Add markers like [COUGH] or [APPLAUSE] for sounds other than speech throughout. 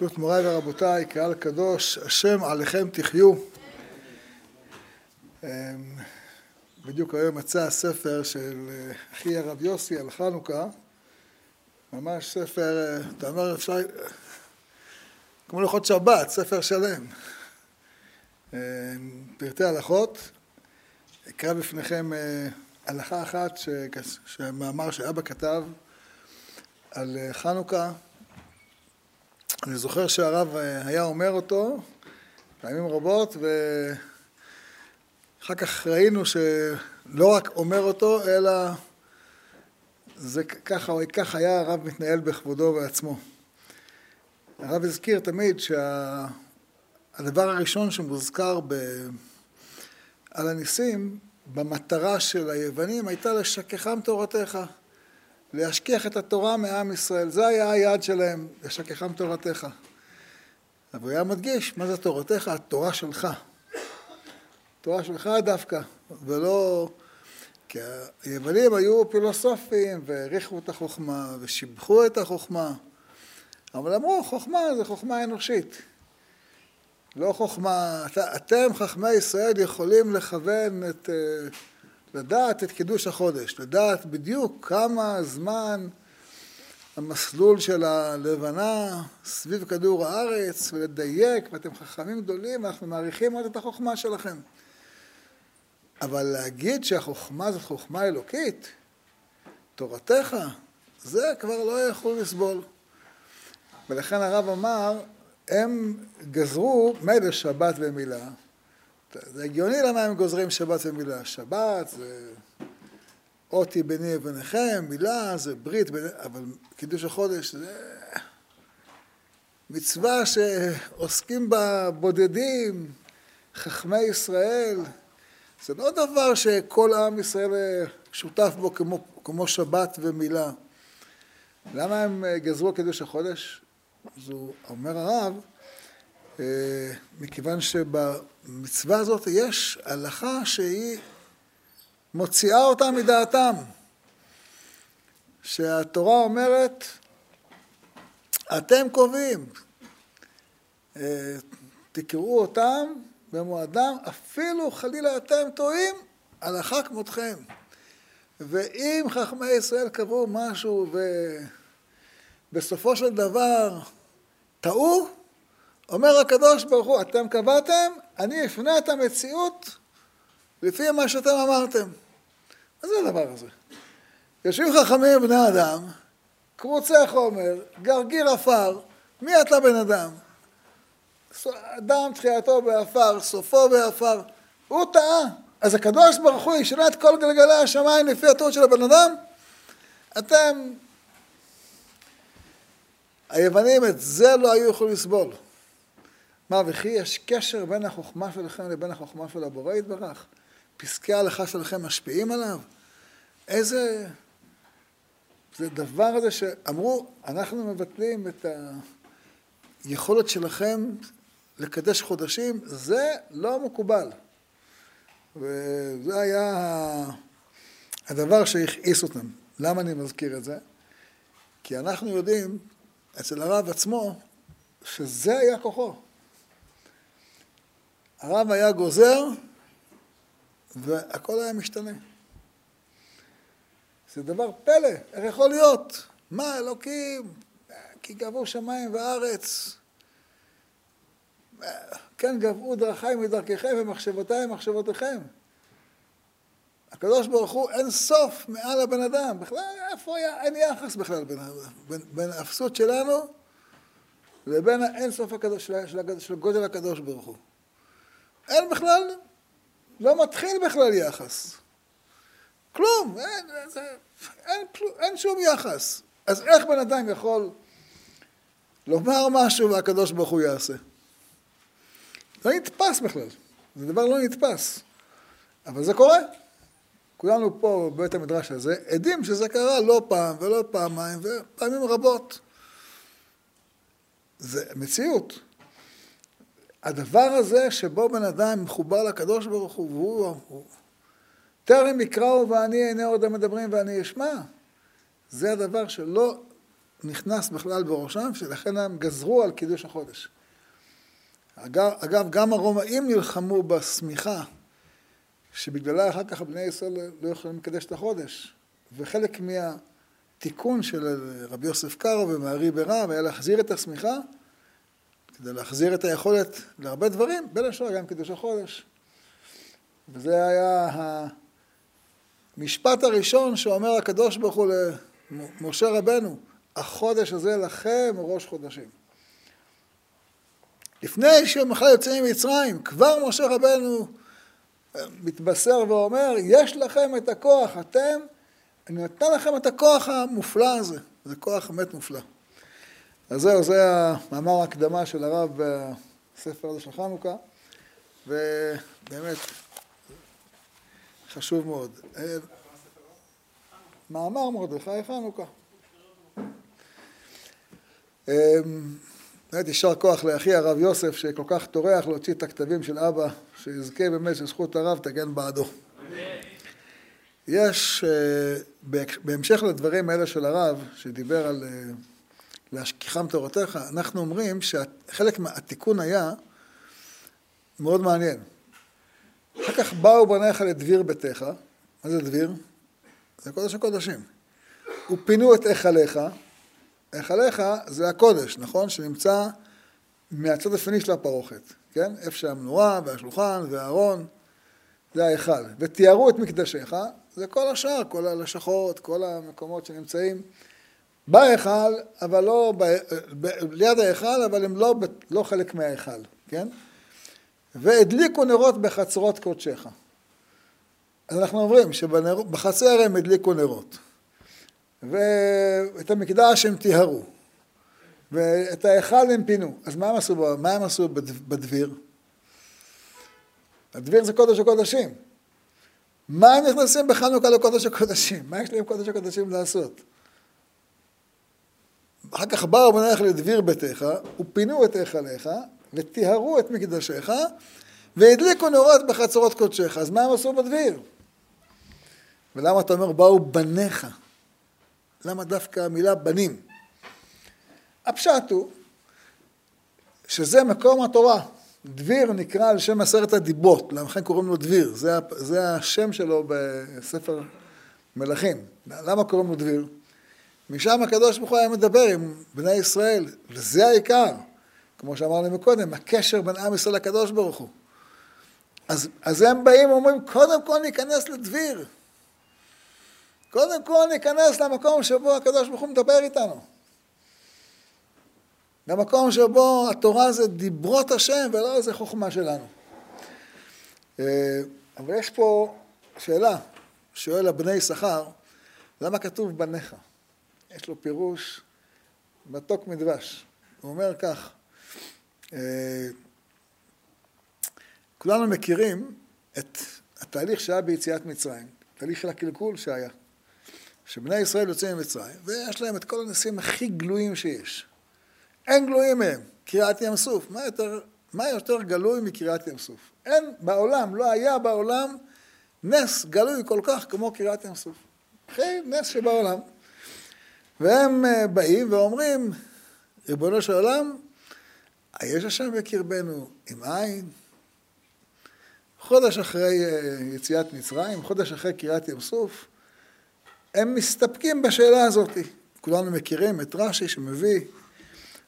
ברשות מוריי ורבותיי, קהל קדוש, השם עליכם תחיו. אמ, בדיוק היום יצא הספר של אה, אחי הרב יוסי על חנוכה, ממש ספר, אה, אתה אומר אפשר, כמו לוחות שבת, ספר שלם. אמ, פרטי הלכות, אקרא בפניכם אה, הלכה אחת שמאמר שאבא כתב על חנוכה אני זוכר שהרב אה, היה אומר אותו פעמים רבות, ואחר כך ראינו שלא רק אומר אותו, אלא זה ככה, כך היה הרב מתנהל בכבודו ובעצמו. הרב הזכיר תמיד שהדבר שה... הראשון שמוזכר ב... על הניסים, במטרה של היוונים, הייתה לשכחם תורתך. להשכיח את התורה מעם ישראל. זה היה היעד שלהם, לשכחם תורתך. אבל היה מדגיש, מה זה תורתך? התורה שלך. תורה שלך דווקא, ולא... כי היוונים היו פילוסופים והעריכו את החוכמה ושיבחו את החוכמה, אבל אמרו, חוכמה זה חוכמה אנושית. לא חוכמה, אתם חכמי ישראל יכולים לכוון את... Uh, לדעת את קידוש החודש, לדעת בדיוק כמה זמן המסלול של הלבנה סביב כדור הארץ, ולדייק, ואתם חכמים גדולים, ואנחנו מעריכים עוד את החוכמה שלכם. אבל להגיד שהחוכמה זאת חוכמה אלוקית, תורתך, זה כבר לא יכול לסבול. ולכן הרב אמר, הם גזרו מילא שבת ומילה, זה הגיוני למה הם גוזרים שבת ומילה. שבת זה אותי ביני וביניכם, מילה זה ברית, ביני, אבל קידוש החודש זה מצווה שעוסקים בה בודדים, חכמי ישראל. זה לא דבר שכל עם ישראל שותף בו כמו, כמו שבת ומילה. למה הם גזרו קידוש החודש? אז הוא אומר הרב, מכיוון שבמצווה הזאת יש הלכה שהיא מוציאה אותם מדעתם. שהתורה אומרת, אתם קובעים, אה, תקראו אותם במועדם, אפילו חלילה אתם טועים, הלכה כמותכם. ואם חכמי ישראל קבעו משהו ובסופו של דבר טעו, אומר הקדוש ברוך הוא, אתם קבעתם, אני אפנה את המציאות לפי מה שאתם אמרתם. מה זה הדבר הזה? יושבים חכמים בני אדם, קרוצי חומר, גרגיר עפר, מי אתה בן אדם? אדם תחייתו בעפר, סופו בעפר, הוא טעה. אז הקדוש ברוך הוא ישנה את כל גלגלי השמיים לפי הטעות של הבן אדם? אתם, היוונים את זה לא היו יכולים לסבול. מה, וכי יש קשר בין החוכמה שלכם לבין החוכמה של הבורא יתברך? פסקי ההלכה שלכם משפיעים עליו? איזה... זה דבר הזה שאמרו, אנחנו מבטלים את היכולת שלכם לקדש חודשים, זה לא מקובל. וזה היה הדבר שהכעיס אותם. למה אני מזכיר את זה? כי אנחנו יודעים, אצל הרב עצמו, שזה היה כוחו. הרב היה גוזר והכל היה משתנה. זה דבר פלא, איך יכול להיות? מה, אלוקים, כי גבו שמיים וארץ. כן גבו דרכי מדרככם ומחשבותיי ממחשבותיכם. הקדוש ברוך הוא אין סוף מעל הבן אדם, בכלל איפה היה, אין יחס בכלל בין, בין, בין האפסות שלנו לבין האין סוף הקדוש, של, של, של גודל הקדוש ברוך הוא. אין בכלל, לא מתחיל בכלל יחס. כלום, אין, זה, אין, אין שום יחס. אז איך בן אדם יכול לומר משהו והקדוש ברוך הוא יעשה? לא נתפס בכלל, זה דבר לא נתפס. אבל זה קורה. כולנו פה בבית המדרש הזה עדים שזה קרה לא פעם ולא פעמיים ופעמים רבות. זה מציאות. הדבר הזה שבו בן אדם מחובר לקדוש ברוך הוא, והוא, הוא, טרם יקראו ואני אענה עוד המדברים ואני אשמע, זה הדבר שלא נכנס בכלל בראשם, שלכן הם גזרו על קידוש החודש. אגב, אגב גם הרומאים נלחמו בשמיכה, שבגללה אחר כך בני ישראל לא יכולים לקדש את החודש. וחלק מהתיקון של רבי יוסף קארו ומארי ברב היה להחזיר את השמיכה, כדי להחזיר את היכולת להרבה דברים, בין השאר גם קידוש החודש. וזה היה המשפט הראשון שאומר הקדוש ברוך הוא למשה רבנו, החודש הזה לכם ראש חודשים. לפני שהם בכלל יוצאים ממצרים, כבר משה רבנו אה, מתבשר ואומר, יש לכם את הכוח, אתם, אני נותן לכם את הכוח המופלא הזה, זה כוח באמת מופלא. אז זהו, זה המאמר ההקדמה של הרב בספר הזה של חנוכה, ובאמת חשוב מאוד. אה, מאמר מרדכי חנוכה. אמ, באמת יישר כוח לאחי הרב יוסף שכל כך טורח להוציא את הכתבים של אבא, שיזכה באמת שזכות הרב תגן בעדו. יש, אה, בהמשך לדברים האלה של הרב, שדיבר על אה, להשכיחם תורתך, אנחנו אומרים שחלק מהתיקון היה מאוד מעניין. אחר כך באו בניך לדביר ביתך, מה זה דביר? זה קודש הקודשים. ופינו את היכליך, היכליך זה הקודש, נכון? שנמצא מהצד השני של הפרוכת, כן? איפה שהמנורה והשולחן והארון, זה ההיכל. ותיארו את מקדשיך, זה כל השאר, כל הלשכות, כל המקומות שנמצאים בהיכל, אבל לא, ב, ב, ליד ההיכל, אבל הם לא, לא חלק מההיכל, כן? והדליקו נרות בחצרות קודשך. אז אנחנו אומרים שבחצר הם הדליקו נרות. ואת המקדש הם טיהרו, ואת ההיכל הם פינו. אז מה הם עשו, מה הם עשו בדביר? הדביר זה קודש הקודשים. מה הם נכנסים בחנוכה לקודש הקודשים? מה יש להם קודש הקודשים לעשות? אחר כך באו בניך לדביר ביתך, ופינו את היכליך, וטיהרו את מקדשיך, והדליקו נורות בחצרות קודשך. אז מה הם עשו בדביר? ולמה אתה אומר באו בניך? למה דווקא המילה בנים? הפשט הוא שזה מקום התורה. דביר נקרא על שם עשרת הדיבות, לכן קוראים לו דביר, זה, זה השם שלו בספר מלכים. למה קוראים לו דביר? משם הקדוש ברוך הוא היה מדבר עם בני ישראל, וזה העיקר, כמו שאמרנו מקודם, הקשר בין עם ישראל לקדוש ברוך הוא. אז, אז הם באים ואומרים, קודם כל ניכנס לדביר. קודם כל ניכנס למקום שבו הקדוש ברוך הוא מדבר איתנו. למקום שבו התורה זה דיברות השם ולא איזה חוכמה שלנו. אה, אבל יש פה שאלה, שואל הבני יששכר, למה כתוב בניך? יש לו פירוש מתוק מדבש. הוא אומר כך, אה, כולנו מכירים את התהליך שהיה ביציאת מצרים, תהליך של הקלקול שהיה. שבני ישראל יוצאים ממצרים, ויש להם את כל הנשיאים הכי גלויים שיש. אין גלויים מהם, קריעת ים סוף. מה יותר, מה יותר גלוי מקריעת ים סוף? אין בעולם, לא היה בעולם נס גלוי כל כך כמו קריעת ים סוף. הכי נס שבעולם. והם אה, באים ואומרים, ריבונו של עולם, היש השם בקרבנו עם עין? חודש אחרי אה, יציאת מצרים, חודש אחרי קריאת ים סוף, הם מסתפקים בשאלה הזאת. כולנו מכירים את רש"י שמביא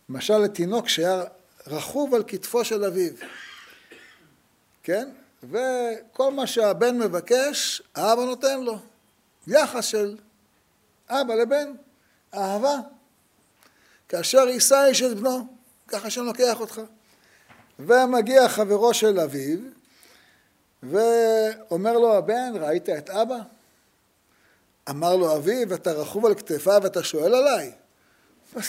משל לתינוק שהיה רכוב על כתפו של אביו, כן? וכל מה שהבן מבקש, האבא נותן לו. יחס של אבא לבן, אהבה. כאשר יישא איש את בנו, ככה שאני לוקח אותך. ומגיע חברו של אביו, ואומר לו הבן, ראית את אבא? אמר לו אביו, אתה רכוב על כתפיו ואתה שואל עליי? [LAUGHS]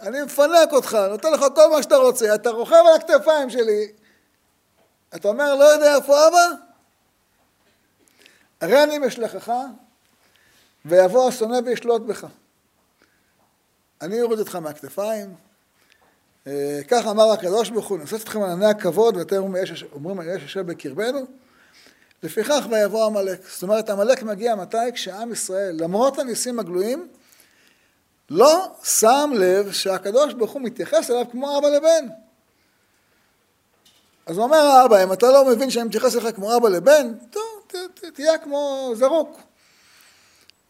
אני מפנק אותך, נותן לך כל מה שאתה רוצה, אתה רוכב על הכתפיים שלי. אתה אומר, לא יודע איפה אבא? הרי אני משלחך, ויבוא השונא וישלוט בך. אני אוריד אותך מהכתפיים. אה, כך אמר הקדוש ברוך הוא, נושאת אתכם על עני הכבוד, ואתם אומרים, יש אשר בקרבנו. לפיכך ויבוא עמלק. זאת אומרת, עמלק מגיע מתי? כשעם ישראל, למרות הניסים הגלויים, לא שם לב שהקדוש ברוך הוא מתייחס אליו כמו אבא לבן. אז הוא אומר האבא, אם אתה לא מבין שאני מתייחס אליך כמו אבא לבן, טוב, תהיה כמו זרוק.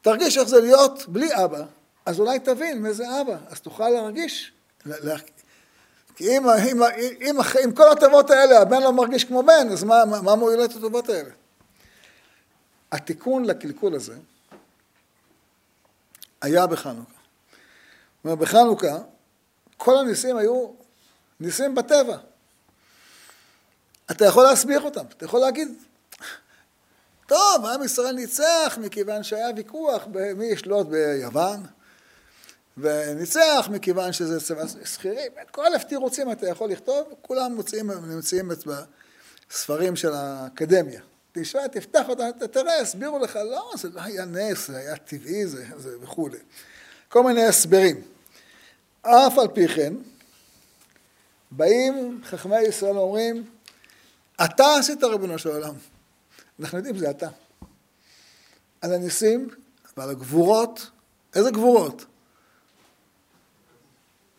תרגיש איך זה להיות בלי אבא, אז אולי תבין מי זה אבא, אז תוכל להרגיש. כי אם, אם, אם, אם כל הטובות האלה הבן לא מרגיש כמו בן, אז מה, מה, מה מועיל את הטובות האלה? התיקון לקלקול הזה היה בחנוכה. זאת בחנוכה כל הניסים היו ניסים בטבע. אתה יכול להסביר אותם, אתה יכול להגיד, טוב, עם ישראל ניצח מכיוון שהיה ויכוח במי ישלוט ביוון, וניצח מכיוון שזה צבא שכירים, את כל תירוצים אתה יכול לכתוב, כולם מוצאים, נמצאים בספרים של האקדמיה. תשמע, תפתח אותה, תראה, הסבירו לך, לא, זה לא היה נס, זה היה טבעי, זה, זה וכולי. כל מיני הסברים. אף על פי כן, באים חכמי ישראל ואומרים, אתה עשית ריבונו של עולם. אנחנו יודעים שזה אתה. על הניסים ועל הגבורות, איזה גבורות?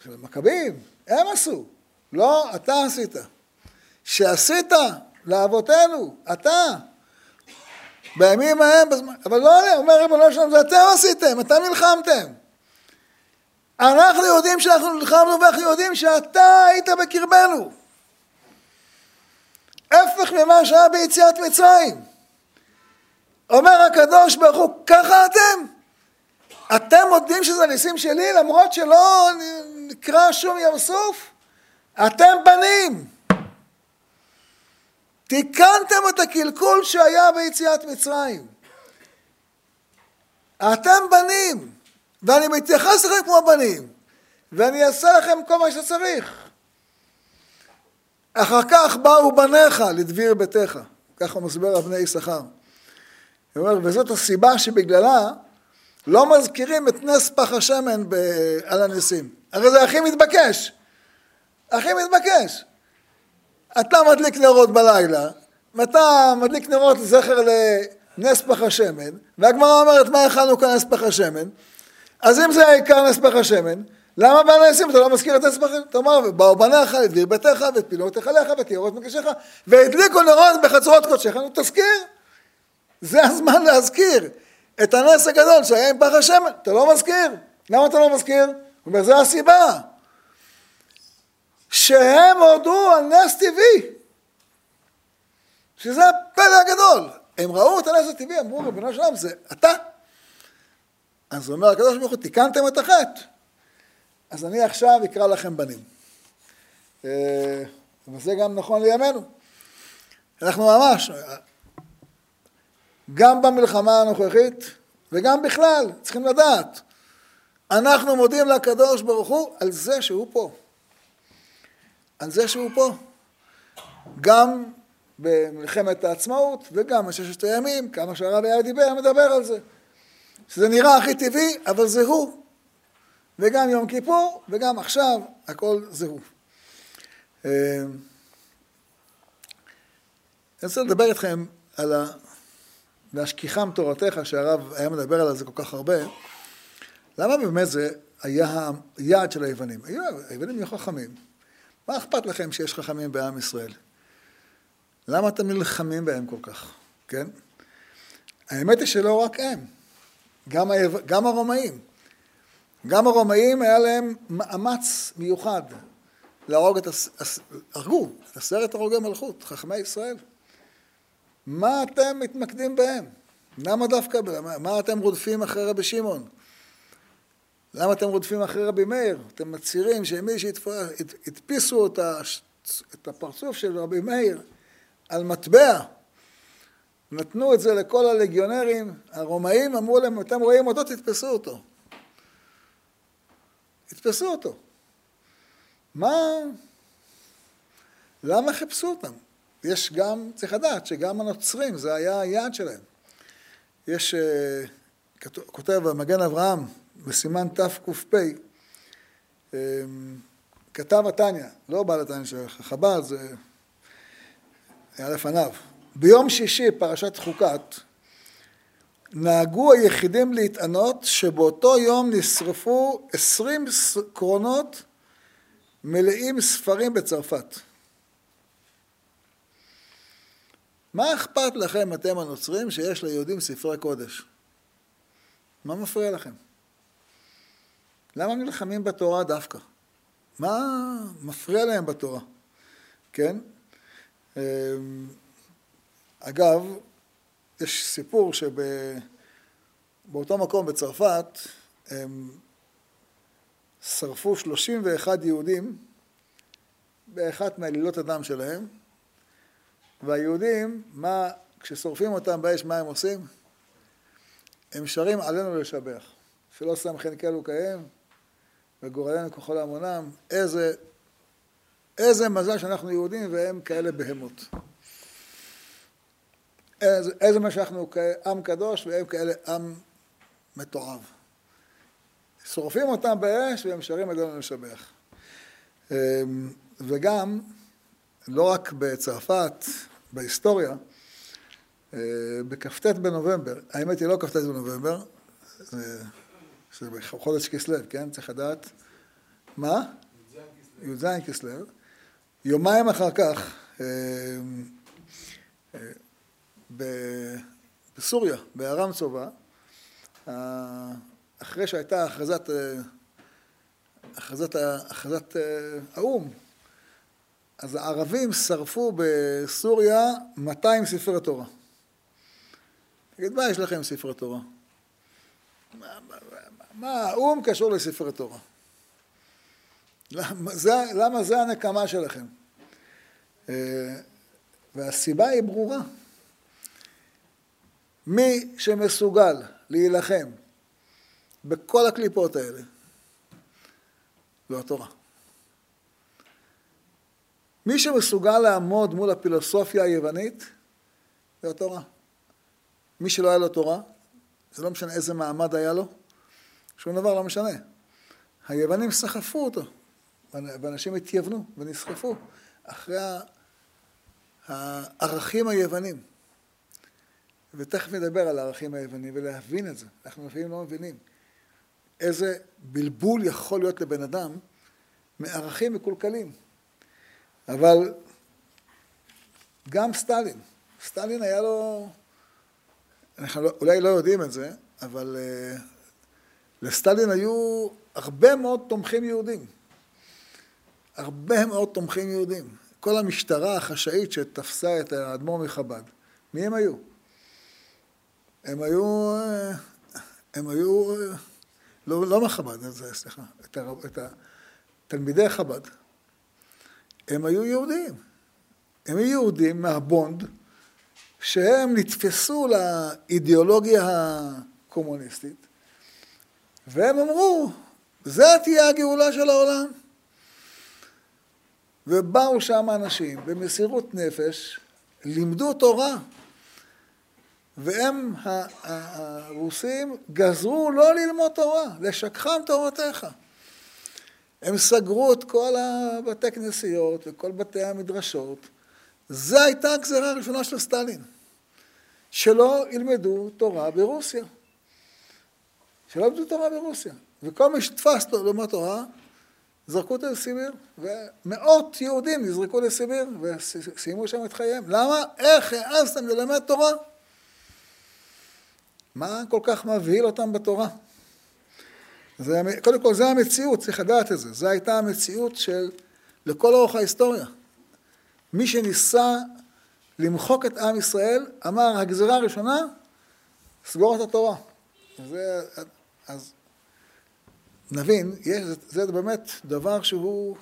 של המכבים, הם עשו. לא, אתה עשית. שעשית לאבותינו, אתה. בימים ההם, בזמן, אבל לא, אומר ריבונו שלנו, זה אתם עשיתם, אתם נלחמתם. אנחנו יודעים שאנחנו נלחמנו ואנחנו יודעים שאתה היית בקרבנו. הפך ממה שהיה ביציאת מצרים. אומר הקדוש ברוך הוא, ככה אתם? אתם מודים שזה ניסים שלי למרות שלא נקרא שום ים סוף? אתם בנים. תיקנתם את הקלקול שהיה ביציאת מצרים. אתם בנים, ואני מתייחס לכם כמו בנים, ואני אעשה לכם כל מה שצריך. אחר כך באו בניך לדביר ביתך, ככה מסביר אבני יששכר. הוא אומר, וזאת הסיבה שבגללה לא מזכירים את נס פח השמן ב... על הניסים. הרי זה הכי מתבקש. הכי מתבקש. אתה מדליק נרות בלילה, ואתה מדליק נרות לזכר לנס פח השמן, והגמרא אומרת מה הכנו כאן נס פח השמן, אז אם זה העיקר נס פח השמן, למה בנעשים אתה לא מזכיר את עצמך? אתה אומר, ובאו בניך, לדביר ביתך, ואת פינות היכליך, ותיאורות מקשיך, והדליקו נרות בחצרות קודשיך, נו תזכיר. זה הזמן להזכיר את הנס הגדול שהיה עם פח השמן, אתה לא מזכיר. למה אתה לא מזכיר? הוא אומר, זה הסיבה. שהם הודו על נס טבעי. שזה הפלא הגדול. הם ראו את הנס הטבעי, אמרו, ריבונו שלם, זה אתה. אז אומר הקדוש ברוך הוא, תיקנתם את החטא. אז אני עכשיו אקרא לכם בנים. אה, וזה גם נכון לימינו. אנחנו ממש, גם במלחמה הנוכחית וגם בכלל, צריכים לדעת, אנחנו מודים לקדוש ברוך הוא על זה שהוא פה. על זה שהוא פה. גם במלחמת העצמאות וגם בששת הימים, כמה שהרב היה דיבר, מדבר על זה. שזה נראה הכי טבעי, אבל זה הוא. וגם יום כיפור, וגם עכשיו, הכל זה הוא. אה, אני רוצה לדבר איתכם על ה... והשכיחם תורתך, שהרב היה מדבר על זה כל כך הרבה, למה באמת זה היה היעד של היוונים? היוונים היו חכמים. מה אכפת לכם שיש חכמים בעם ישראל? למה אתם נלחמים בהם כל כך, כן? האמת היא שלא רק הם, גם, ה... גם הרומאים. גם הרומאים היה להם מאמץ מיוחד להרוג את, הס... הרגו את עשרת הרוגי מלכות, חכמי ישראל. מה אתם מתמקדים בהם? למה דווקא, מה אתם רודפים אחרי רבי שמעון? למה אתם רודפים אחרי רבי מאיר? אתם מצהירים שמי שהדפיסו את הפרצוף של רבי מאיר על מטבע, נתנו את זה לכל הלגיונרים, הרומאים אמרו להם, אתם רואים אותו, תתפסו אותו. תתפסו אותו. מה, למה חיפשו אותם? יש גם, צריך לדעת שגם הנוצרים, זה היה היעד שלהם. יש, אה, כותב המגן אברהם בסימן תק"פ, אה, כתב התניא, לא בעל התניא של חב"ד, זה היה לפניו. ביום שישי, פרשת חוקת, נהגו היחידים להתענות שבאותו יום נשרפו עשרים קרונות מלאים ספרים בצרפת. מה אכפת לכם, אתם הנוצרים, שיש ליהודים ספרי קודש? מה מפריע לכם? למה נלחמים בתורה דווקא? מה מפריע להם בתורה? כן? אמ, אגב, יש סיפור שבאותו מקום בצרפת הם שרפו 31 יהודים באחת מעלילות הדם שלהם, והיהודים, מה, כששורפים אותם באש, מה הם עושים? הם שרים עלינו לשבח. שלא שם חן כאלו קיים, וגורלנו ככל המונם, איזה, איזה מזל שאנחנו יהודים והם כאלה בהמות. איזה, איזה מה שאנחנו עם קדוש והם כאלה עם מתועב. שורפים אותם באש והם שרים עלינו לשבח. אמ, וגם, לא רק בצרפת, בהיסטוריה, אה, בכ"ט בנובמבר, האמת היא לא כ"ט בנובמבר, זה, בחודש כסלו, כן? צריך לדעת. מה? י"ז כסלו. יומיים אחר כך, אה, אה, בסוריה, בארם צובה, אחרי שהייתה הכרזת, הכרזת, הכרזת האו"ם אז הערבים שרפו בסוריה 200 ספרי תורה. תגיד, מה יש לכם ספרי תורה? מה, האו"ם קשור לספרי תורה? למה זה, למה זה הנקמה שלכם? אה, והסיבה היא ברורה. מי שמסוגל להילחם בכל הקליפות האלה, זו התורה. מי שמסוגל לעמוד מול הפילוסופיה היוונית, זה התורה. מי שלא היה לו תורה, זה לא משנה איזה מעמד היה לו, שום דבר לא משנה. היוונים סחפו אותו, ואנשים התייוונו ונסחפו אחרי הערכים היוונים. ותכף נדבר על הערכים היוונים ולהבין את זה. אנחנו לפעמים לא מבינים איזה בלבול יכול להיות לבן אדם מערכים מקולקלים. אבל גם סטלין, סטלין היה לו, אנחנו אולי לא יודעים את זה, אבל uh, לסטלין היו הרבה מאוד תומכים יהודים. הרבה מאוד תומכים יהודים. כל המשטרה החשאית שתפסה את האדמו"ר מחב"ד, מי הם היו? הם היו, אה, הם היו, אה, לא, לא מחב"ד, סליחה, את, את תלמידי חב"ד. הם היו יהודים. הם היו יהודים מהבונד, שהם נתפסו לאידיאולוגיה הקומוניסטית, והם אמרו, זה תהיה הגאולה של העולם. ובאו שם אנשים במסירות נפש, לימדו תורה, והם, הרוסים, גזרו לא ללמוד תורה, לשכחם תורתך. הם סגרו את כל הבתי כנסיות וכל בתי המדרשות. זו הייתה הגזרה הראשונה של סטלין, שלא ילמדו תורה ברוסיה. שלא ילמדו תורה ברוסיה. וכל מי שתפס לו ללמוד תורה, זרקו אותו לסיביר, ומאות יהודים נזרקו לסיביר וסיימו שם את חייהם. למה? איך העזתם ללמד תורה? מה כל כך מבהיל אותם בתורה? זה, קודם כל זה המציאות, צריך לדעת את זה. זו הייתה המציאות של, לכל אורך ההיסטוריה. מי שניסה למחוק את עם ישראל, אמר, הגזרה הראשונה, סגור את התורה. זה, אז נבין, יש, זה באמת דבר שהוא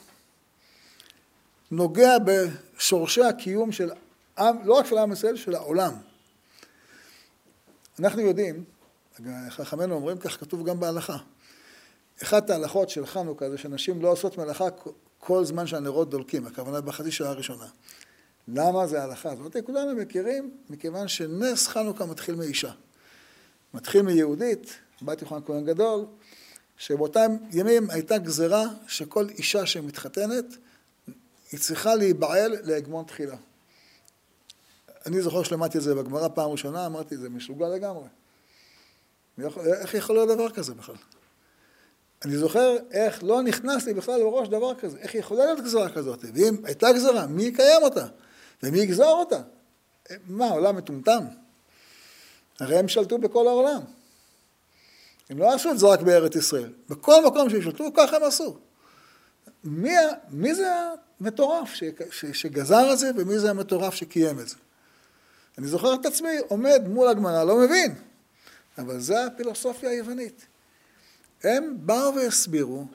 נוגע בשורשי הקיום של עם, לא רק של עם ישראל, של העולם. אנחנו יודעים, חכמינו אומרים כך, כתוב גם בהלכה. אחת ההלכות של חנוכה זה שנשים לא עושות מלאכה כל זמן שהנרות דולקים, הכוונה בחצי שעה הראשונה. למה זה ההלכה הזאת? כולנו מכירים, מכיוון שנס חנוכה מתחיל מאישה. מתחיל מיהודית, בת יוחנן כהן גדול, שבאותם ימים הייתה גזרה שכל אישה שמתחתנת, היא צריכה להיבעל להגמון תחילה. אני זוכר שלמדתי את זה בגמרא פעם ראשונה, אמרתי, זה משוגע לגמרי. איך יכול להיות דבר כזה בכלל? אני זוכר איך לא נכנס לי בכלל בראש דבר כזה, איך יכולה להיות גזרה כזאת, ואם הייתה גזרה, מי יקיים אותה? ומי יגזור אותה? מה, העולם מטומטם? הרי הם שלטו בכל העולם. הם לא עשו את זה רק בארץ ישראל. בכל מקום שהם שלטו, ככה הם עשו. מי, מי זה המטורף ש, ש, שגזר את זה, ומי זה המטורף שקיים את זה? אני זוכר את עצמי עומד מול הגמרא, לא מבין, אבל זה הפילוסופיה היוונית. הם באו והסבירו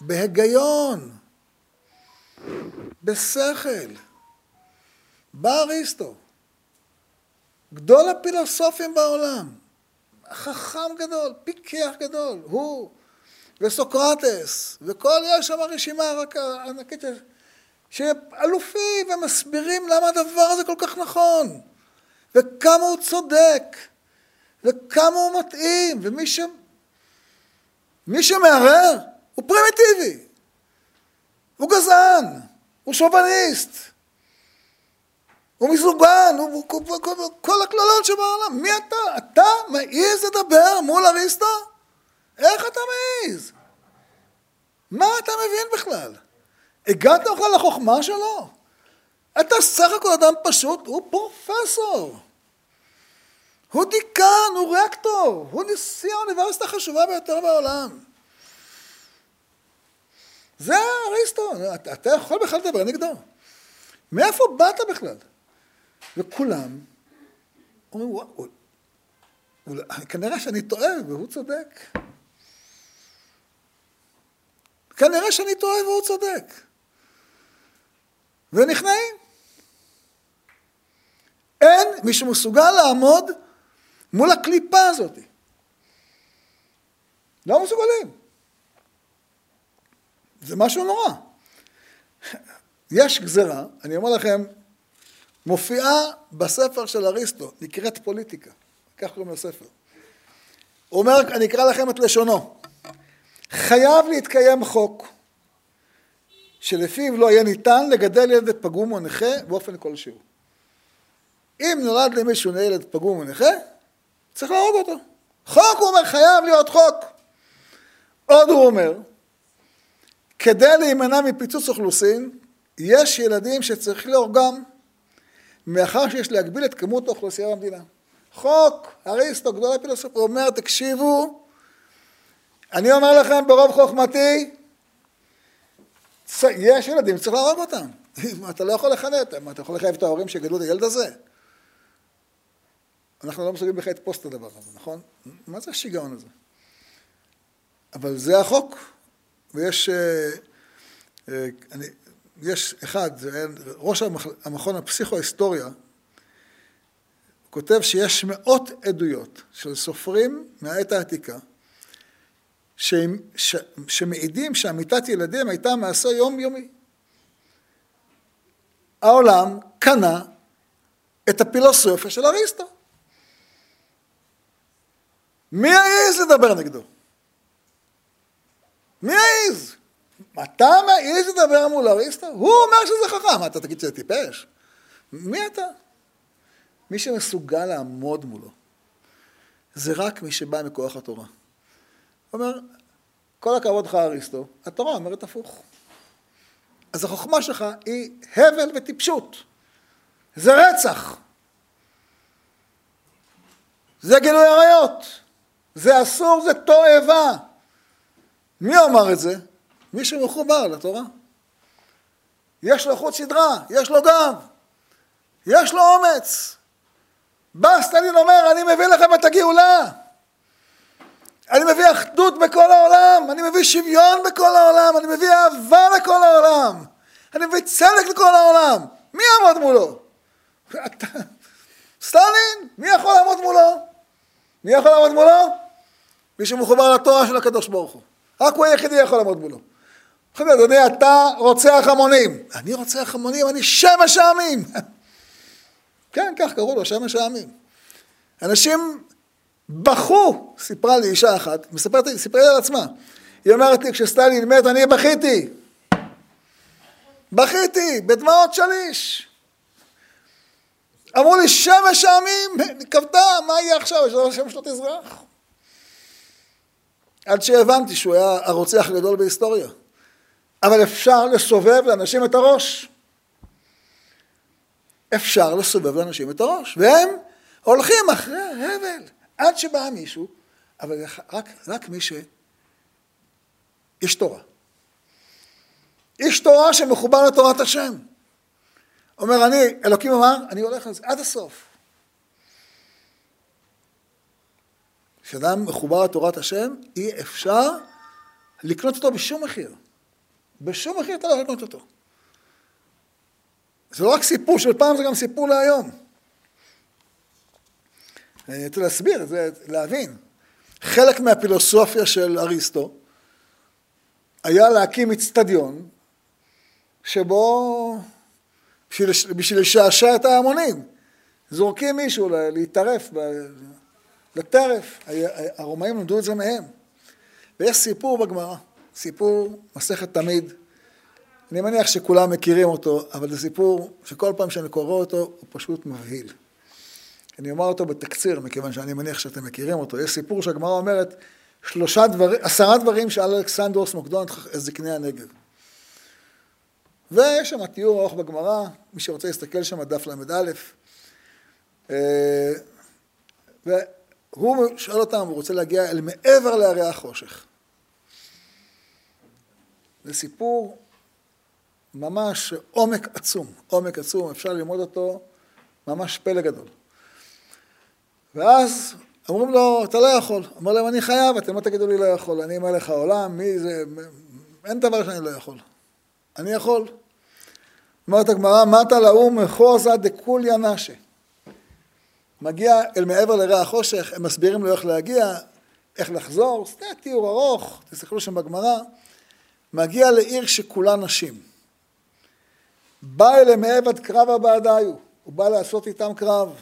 בהיגיון, בשכל. בא אריסטו, גדול הפילוסופים בעולם, חכם גדול, פיקח גדול, הוא וסוקרטס, וכל יש שם רשימה ענקית שאלופים ומסבירים למה הדבר הזה כל כך נכון, וכמה הוא צודק, וכמה הוא מתאים, ומי ש... מי שמערער הוא פרימיטיבי, הוא גזען, הוא שוביניסט, הוא מזוגן, הוא, הוא, הוא, הוא, הוא, כל הקללות שבעולם. מי אתה? אתה מעז לדבר מול אריסטו? איך אתה מעז? מה אתה מבין בכלל? הגעת בכלל לחוכמה שלו? אתה סך הכל אדם פשוט, הוא פרופסור. הוא דיקן, הוא רקטור, הוא נשיא האוניברסיטה החשובה ביותר בעולם. זה אריסטו, אתה, אתה יכול בכלל לדבר נגדו. מאיפה באת בכלל? וכולם אומרים, וואו, כנראה שאני טועה והוא צודק. כנראה שאני טועה והוא צודק. ונכנעים. אין מי שמסוגל לעמוד מול הקליפה הזאת. לא מסוגלים. זה משהו נורא. יש גזרה, אני אומר לכם, מופיעה בספר של אריסטו, נקראת פוליטיקה, כך קוראים לספר. הוא אומר, אני אקרא לכם את לשונו. חייב להתקיים חוק שלפיו לא יהיה ניתן לגדל ילד פגום או נכה באופן כלשהו. אם נולד למישהו ילד פגום או נכה, צריך להרוג אותו. חוק, הוא אומר, חייב להיות חוק. עוד הוא אומר, כדי להימנע מפיצוץ אוכלוסין, יש ילדים שצריך להורגם, מאחר שיש להגביל את כמות האוכלוסייה במדינה. חוק, אריסטו, גדול הפילוסוף, הוא אומר, תקשיבו, אני אומר לכם ברוב חוכמתי, יש ילדים, צריך להרוג אותם. [LAUGHS] אתה לא יכול לחנך, אתה יכול לחייב את ההורים שגדלו את הילד הזה? אנחנו לא מסוגלים בכלל לתפוס את הדבר הזה, נכון? מה זה השיגעון הזה? אבל זה החוק, ויש אה, אה, אני, יש אחד, ראש המכון הפסיכו-היסטוריה, כותב שיש מאות עדויות של סופרים מהעת העתיקה, ש, ש, שמעידים שאמיתת ילדים הייתה מעשה יומיומי. העולם קנה את הפילוסופיה של אריסטו. מי יעז לדבר נגדו? מי יעז? אתה מעז לדבר מול אריסטו? הוא אומר שזה חכם. אתה תגיד שזה טיפש? מי אתה? מי שמסוגל לעמוד מולו זה רק מי שבא מכוח התורה. הוא אומר, כל הכבוד לך אריסטו, התורה אומרת הפוך. אז החוכמה שלך היא הבל וטיפשות. זה רצח. זה גילוי עריות. זה אסור, זה תועבה. מי אמר את זה? מי שמחובר לתורה. יש לו חוט סדרה, יש לו גב, יש לו אומץ. בא סטלין אומר, אני מביא לכם את הגאולה. אני מביא אחדות בכל העולם, אני מביא שוויון בכל העולם, אני מביא אהבה לכל העולם, אני מביא צדק לכל העולם. מי יעמוד מולו? סטלין, מי יכול לעמוד מולו? מי יכול לעמוד מולו? מי שמחובר לתורה של הקדוש ברוך הוא. רק הוא היחידי יכול לעמוד מולו. עכשיו, אדוני, אתה רוצח המונים. אני רוצח המונים, אני שמש העמים. [LAUGHS] כן, כך קראו לו, שמש העמים. אנשים בכו, סיפרה לי אישה אחת, מספרת, סיפרה לי על עצמה. היא אומרת לי, כשסטלין מת, אני בכיתי. בכיתי, בדמעות שליש. אמרו לי, שמש העמים, כבדה, מה יהיה עכשיו? יש לו שם שלא תזרח. עד שהבנתי שהוא היה הרוצח הגדול בהיסטוריה. אבל אפשר לסובב לאנשים את הראש. אפשר לסובב לאנשים את הראש, והם הולכים אחרי ההבל, עד שבא מישהו, אבל רק, רק מי שאיש תורה. איש תורה שמחובר לתורת השם. אומר אני, אלוקים אמר, אני הולך על זה עד הסוף. כשאדם מחובר לתורת השם, אי אפשר לקנות אותו בשום מחיר. בשום מחיר אתה לא יכול לקנות אותו. זה לא רק סיפור של פעם, זה גם סיפור להיום. אני רוצה להסביר זה, להבין. חלק מהפילוסופיה של אריסטו היה להקים אצטדיון שבו, בשביל לשעשע את ההמונים, זורקים מישהו להתערף, לטרף. הרומאים למדו את זה מהם. ויש סיפור בגמרא, סיפור מסכת תמיד. אני מניח שכולם מכירים אותו, אבל זה סיפור שכל פעם שאני קורא אותו, הוא פשוט מבהיל. אני אומר אותו בתקציר, מכיוון שאני מניח שאתם מכירים אותו. יש סיפור שהגמרא אומרת, שלושה דברים, עשרה דברים שאל אלכסנדרוס מוקדון את זקני הנגב. ויש שם תיאור ארוך בגמרא, מי שרוצה להסתכל שם, דף ל"א. והוא שואל אותם, הוא רוצה להגיע אל מעבר להרי החושך. זה סיפור ממש עומק עצום, עומק עצום, אפשר ללמוד אותו ממש פלא גדול. ואז אומרים לו, אתה לא יכול. אומר להם, אני חייב, אתם לא תגידו לי לא יכול, אני מלך העולם, מי זה, אין דבר שאני לא יכול. אני יכול. אומרת הגמרא, מטה לאום מחוזה דקוליה נשה. מגיע אל מעבר לרע החושך, הם מסבירים לו איך להגיע, איך לחזור, זה תיאור ארוך, תסתכלו שם בגמרא. מגיע לעיר שכולה נשים. בא אליהם מעבד קרבה בעדיו, הוא בא לעשות איתם קרב.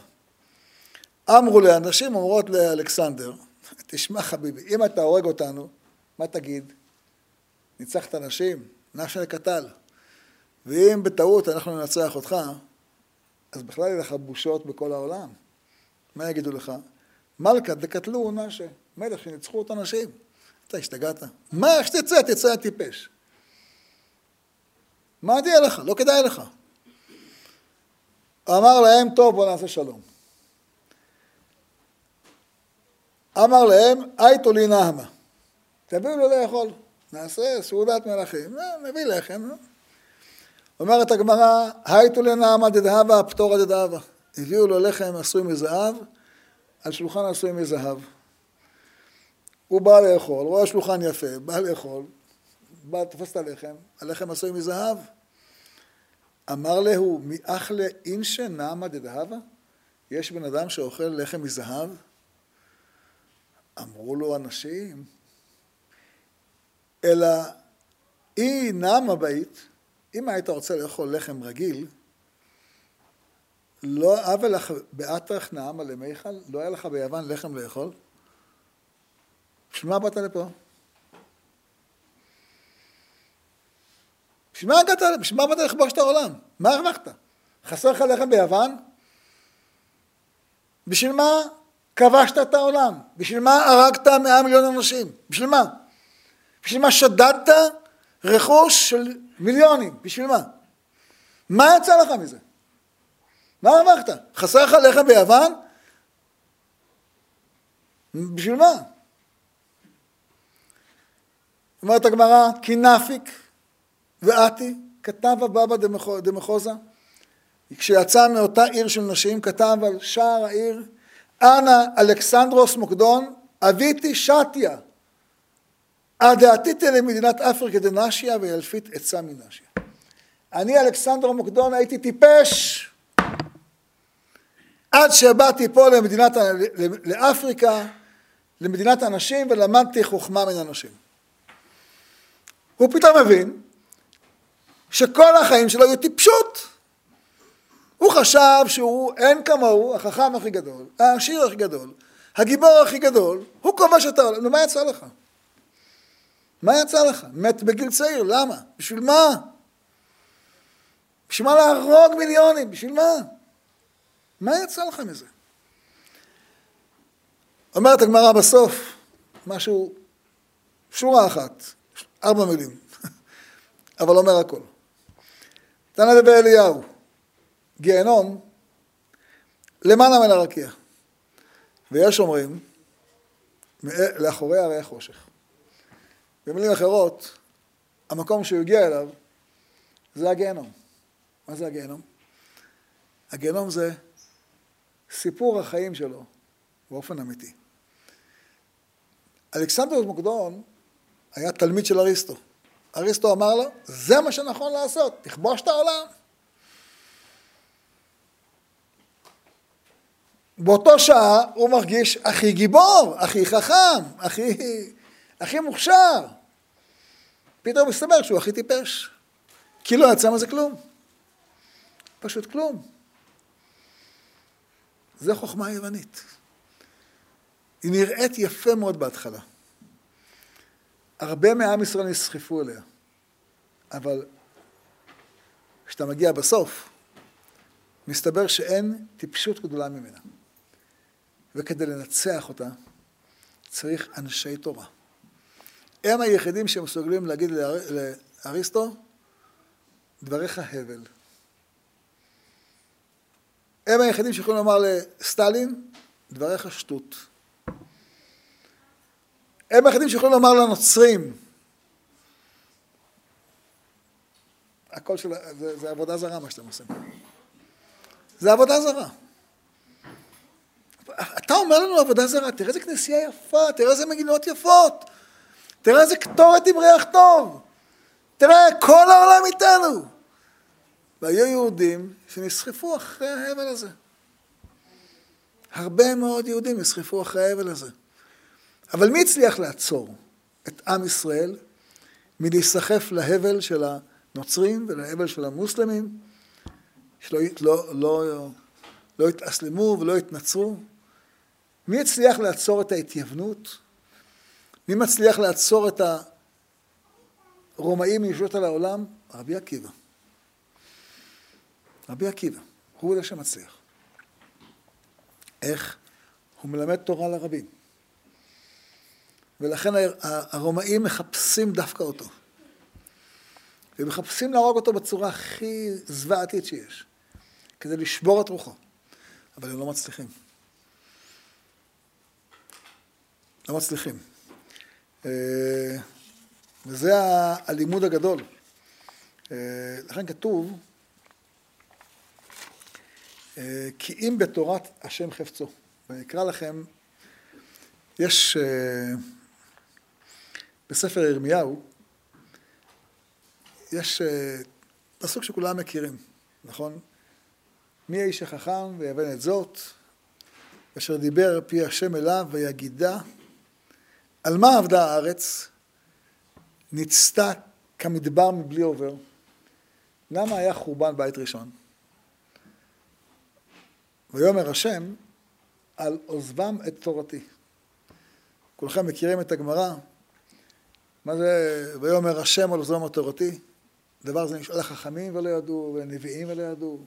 אמרו לאנשים, אומרות לאלכסנדר, תשמע חביבי, אם אתה הורג אותנו, מה תגיד? ניצחת נשים? נשנה קטל. ואם בטעות אנחנו ננצח אותך, אז בכלל יהיה לך בושות בכל העולם. מה יגידו לך? מלכה דקתלו נשה, מלך שניצחו את הנשים. אתה השתגעת? מה, שתצא, תצא הטיפש. מה תהיה לך? לא כדאי לך. אמר להם, טוב, בוא נעשה שלום. אמר להם, אייטו לי נהמה. תביאו לו לאכול. נעשה סעודת מלכים. נביא לחם. אה. אומרת הגמרא, הייתו לנעמה דדהבה, פטורה דדהבה. הביאו לו לחם עשוי מזהב, על שולחן עשוי מזהב. הוא בא לאכול, רואה שולחן יפה, בא לאכול, בא, תופס את הלחם, הלחם עשוי מזהב. אמר להו, מאחלה אינשה נעמה דדהבה? יש בן אדם שאוכל לחם מזהב? אמרו לו אנשים, אלא אי נעמה בית, אם היית רוצה לאכול לחם רגיל, לא אבה לך באטרח נעמה למיכל, לא היה לך ביוון לחם לאכול? בשביל מה באת לפה? בשביל מה הגעת, בשביל מה באת לכבוש את העולם? מה הרווחת? חסר לך לחם ביוון? בשביל מה כבשת את העולם? בשביל מה הרגת מאה מיליון אנשים? בשביל מה? בשביל מה שדדת רכוש של מיליונים? בשביל מה? מה יצא לך מזה? מה הרווחת? חסר לחם ביוון? בשביל מה? אומרת הגמרא, כי נפיק ואתי כתב הבבא דמחוזה. כשיצא מאותה עיר של נשים, כתב על שער העיר, אנא אלכסנדרוס מוקדון, אביתי שתיה, עתיתי למדינת אפריקה דנשיה וילפית עצה מנשיה. אני אלכסנדר מוקדון הייתי טיפש עד שבאתי פה למדינת, לאפריקה, למדינת הנשים ולמדתי חוכמה מן הנשים. הוא פתאום מבין שכל החיים שלו היו טיפשות. הוא חשב שהוא אין כמוהו, החכם הכי גדול, העשיר הכי גדול, הגיבור הכי גדול, הוא כובש את העולם. נו, מה יצא לך? מה יצא לך? מת בגיל צעיר, למה? בשביל מה? בשביל מה להרוג מיליונים? בשביל מה? מה יצא לך מזה? אומרת הגמרא בסוף, משהו שורה אחת, ארבע מילים, [LAUGHS] אבל אומר הכל. תנא דבר אליהו, גיהנום למעלה מן הרקיע. ויש אומרים, לאחורי הרי החושך. במילים אחרות, המקום שהוא הגיע אליו זה הגיהנום. מה זה הגיהנום? הגיהנום זה סיפור החיים שלו באופן אמיתי. אלכסנדר מוקדון היה תלמיד של אריסטו. אריסטו אמר לו, זה מה שנכון לעשות, תכבוש את העולם. באותו שעה הוא מרגיש הכי גיבור, הכי חכם, הכי, הכי מוכשר. פתאום מסתבר שהוא הכי טיפש. כי לא יצא מזה כלום. פשוט כלום. זה חוכמה יוונית. היא נראית יפה מאוד בהתחלה. הרבה מעם ישראל נסחפו אליה, אבל כשאתה מגיע בסוף, מסתבר שאין טיפשות גדולה ממנה. וכדי לנצח אותה, צריך אנשי תורה. הם היחידים שמסוגלים להגיד לאריסטו, דבריך הבל. הם היחידים שיכולים לומר לסטלין, דבריך שטות. הם היחידים שיכולים לומר לנוצרים, הכל של... זה, זה עבודה זרה מה שאתם עושים. זה עבודה זרה. אתה אומר לנו עבודה זרה, תראה איזה כנסייה יפה, תראה איזה מגינות יפות, תראה איזה קטורת עם ריח טוב, תראה, כל העולם איתנו. והיו יהודים שנסחפו אחרי ההבל הזה. הרבה מאוד יהודים נסחפו אחרי ההבל הזה. אבל מי הצליח לעצור את עם ישראל מלהיסחף להבל של הנוצרים ולהבל של המוסלמים, שלא לא, לא, לא התאסלמו ולא התנצרו? מי הצליח לעצור את ההתייוונות? מי מצליח לעצור את הרומאים מלשלוט על העולם? רבי עקיבא. רבי עקיבא, הוא זה שמצליח. איך? הוא מלמד תורה לרבים. ולכן הרומאים מחפשים דווקא אותו. והם מחפשים להרוג אותו בצורה הכי זוועתית שיש, כדי לשבור את רוחו. אבל הם לא מצליחים. לא מצליחים. אה, וזה הלימוד הגדול. אה, לכן כתוב, כי אם בתורת השם חפצו. ואני אקרא לכם, יש בספר ירמיהו, יש פסוק שכולם מכירים, נכון? מי האיש החכם ויבן את זאת, אשר דיבר פי השם אליו ויגידה על מה עבדה הארץ? ניצתה כמדבר מבלי עובר. למה היה חורבן בית ראשון? ויאמר השם על עוזבם את תורתי. כולכם מכירים את הגמרא, מה זה ויאמר השם על עוזבם את תורתי? דבר זה נשאל לחכמים ולא ידעו, ולנביאים ולא ידעו.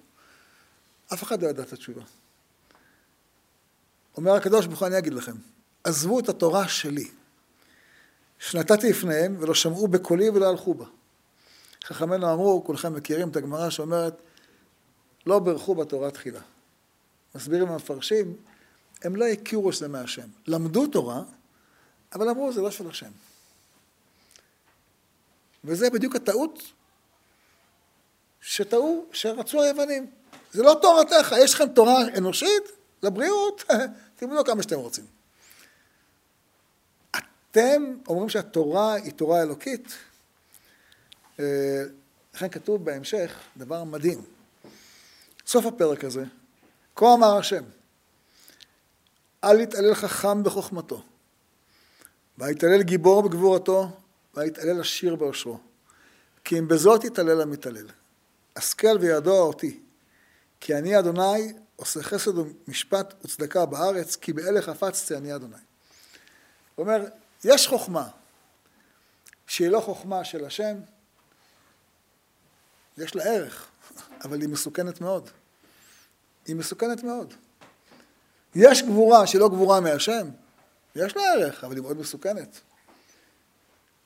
אף אחד לא ידע את התשובה. אומר הקדוש ברוך הוא, אני אגיד לכם, עזבו את התורה שלי. שנתתי לפניהם ולא שמעו בקולי ולא הלכו בה. חכמינו אמרו, כולכם מכירים את הגמרא שאומרת, לא ברכו בתורה תחילה. מסבירים המפרשים, הם לא הכירו שזה מהשם. למדו תורה, אבל אמרו, זה לא של השם. וזה בדיוק הטעות שטעו, שרצו היוונים. זה לא תורתך, יש לכם תורה אנושית לבריאות, [LAUGHS] תמנו כמה שאתם רוצים. אתם אומרים שהתורה היא תורה אלוקית. אה, לכן כתוב בהמשך דבר מדהים. סוף הפרק הזה, כה אמר השם, אל יתעלל חכם בחוכמתו, ויתעלל גיבור בגבורתו, ויתעלל עשיר באושרו. כי אם בזאת יתעלל המתעלל. השכל וידוע אותי, כי אני אדוני עושה חסד ומשפט וצדקה בארץ, כי באלה חפצתי אני אדוני. הוא אומר, יש חוכמה שהיא לא חוכמה של השם, יש לה ערך, אבל היא מסוכנת מאוד. היא מסוכנת מאוד. יש גבורה שהיא לא גבורה מהשם, יש לה ערך, אבל היא מאוד מסוכנת.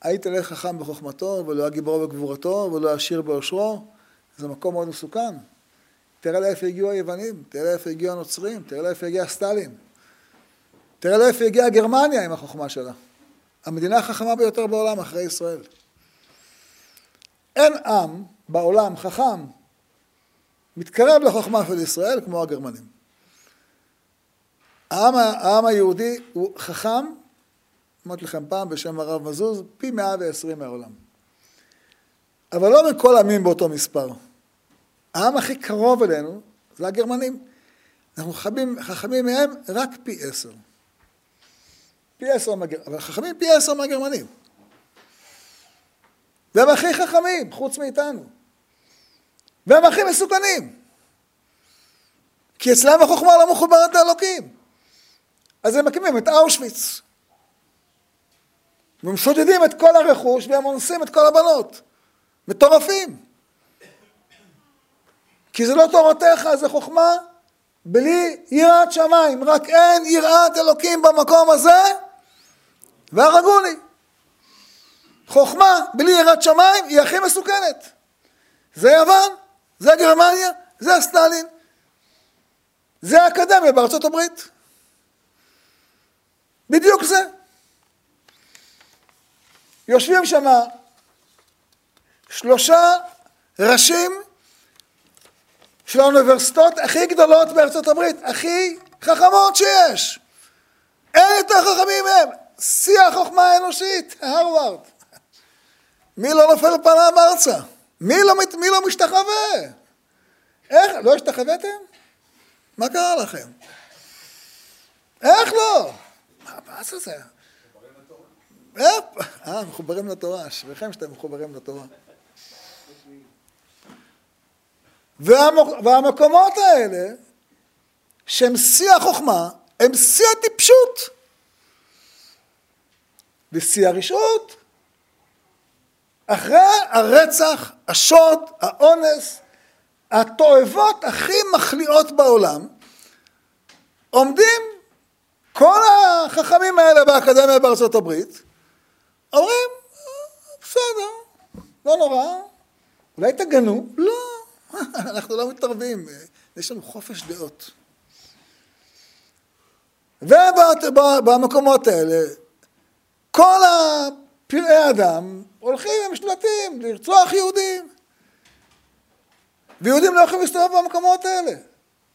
היית לך חכם בחוכמתו, ולא הגיבור בגבורתו, ולא עשיר באושרו, זה מקום מאוד מסוכן. תראה לאיפה הגיעו היוונים, תראה לאיפה הגיעו הנוצרים, תראה לאיפה הגיע סטלין. תראה לאיפה הגיעה גרמניה עם החוכמה שלה. המדינה החכמה ביותר בעולם אחרי ישראל. אין עם בעולם חכם מתקרב לחוכמה של ישראל כמו הגרמנים. העם, העם היהודי הוא חכם, אמרתי לכם פעם בשם הרב מזוז, פי מאה ועשרים מהעולם. אבל לא מכל העמים באותו מספר. העם הכי קרוב אלינו זה הגרמנים. אנחנו חכמים, חכמים מהם רק פי עשר. פי עשר מהגרמנים, אבל חכמים פי עשר מהגרמנים. והם הכי חכמים, חוץ מאיתנו. והם הכי מסוכנים. כי אצלם החוכמה לא מחוברת לאלוקים. אז הם מקימים את אושוויץ. ומשודדים את כל הרכוש והם אונסים את כל הבנות. מטורפים. כי זה לא תורתך, זה חוכמה בלי יראת שמיים. רק אין יראת אלוקים במקום הזה, והרגוני. חוכמה בלי יראת שמיים היא הכי מסוכנת. זה יוון, זה גרמניה, זה סטלין. זה האקדמיה בארצות הברית. בדיוק זה. יושבים שם שלושה ראשים של האוניברסיטאות הכי גדולות בארצות הברית, הכי חכמות שיש. אין יותר חכמים מהם. שיא החוכמה האנושית, הרווארד. מי לא נופל פניו ארצה? מי לא, מי לא משתחווה? איך? לא השתחוויתם? מה קרה לכם? איך לא? מה, מה זה זה? אה, מחוברים לתורה, אשריכם שאתם מחוברים לתורה. והמקומות האלה, שהם שיא החוכמה, הם שיא הטיפשות ושיא הרשעות. אחרי הרצח, השוד, האונס, התועבות הכי מחליאות בעולם, עומדים כל החכמים האלה באקדמיה בארצות הברית, אומרים, בסדר, לא נורא, אולי תגנו? לא, [LAUGHS] אנחנו לא מתערבים, יש לנו חופש דעות. ובמקומות האלה, כל הפראי אדם הולכים עם שלטים לרצוח יהודים. ויהודים לא יכולים להסתובב במקומות האלה.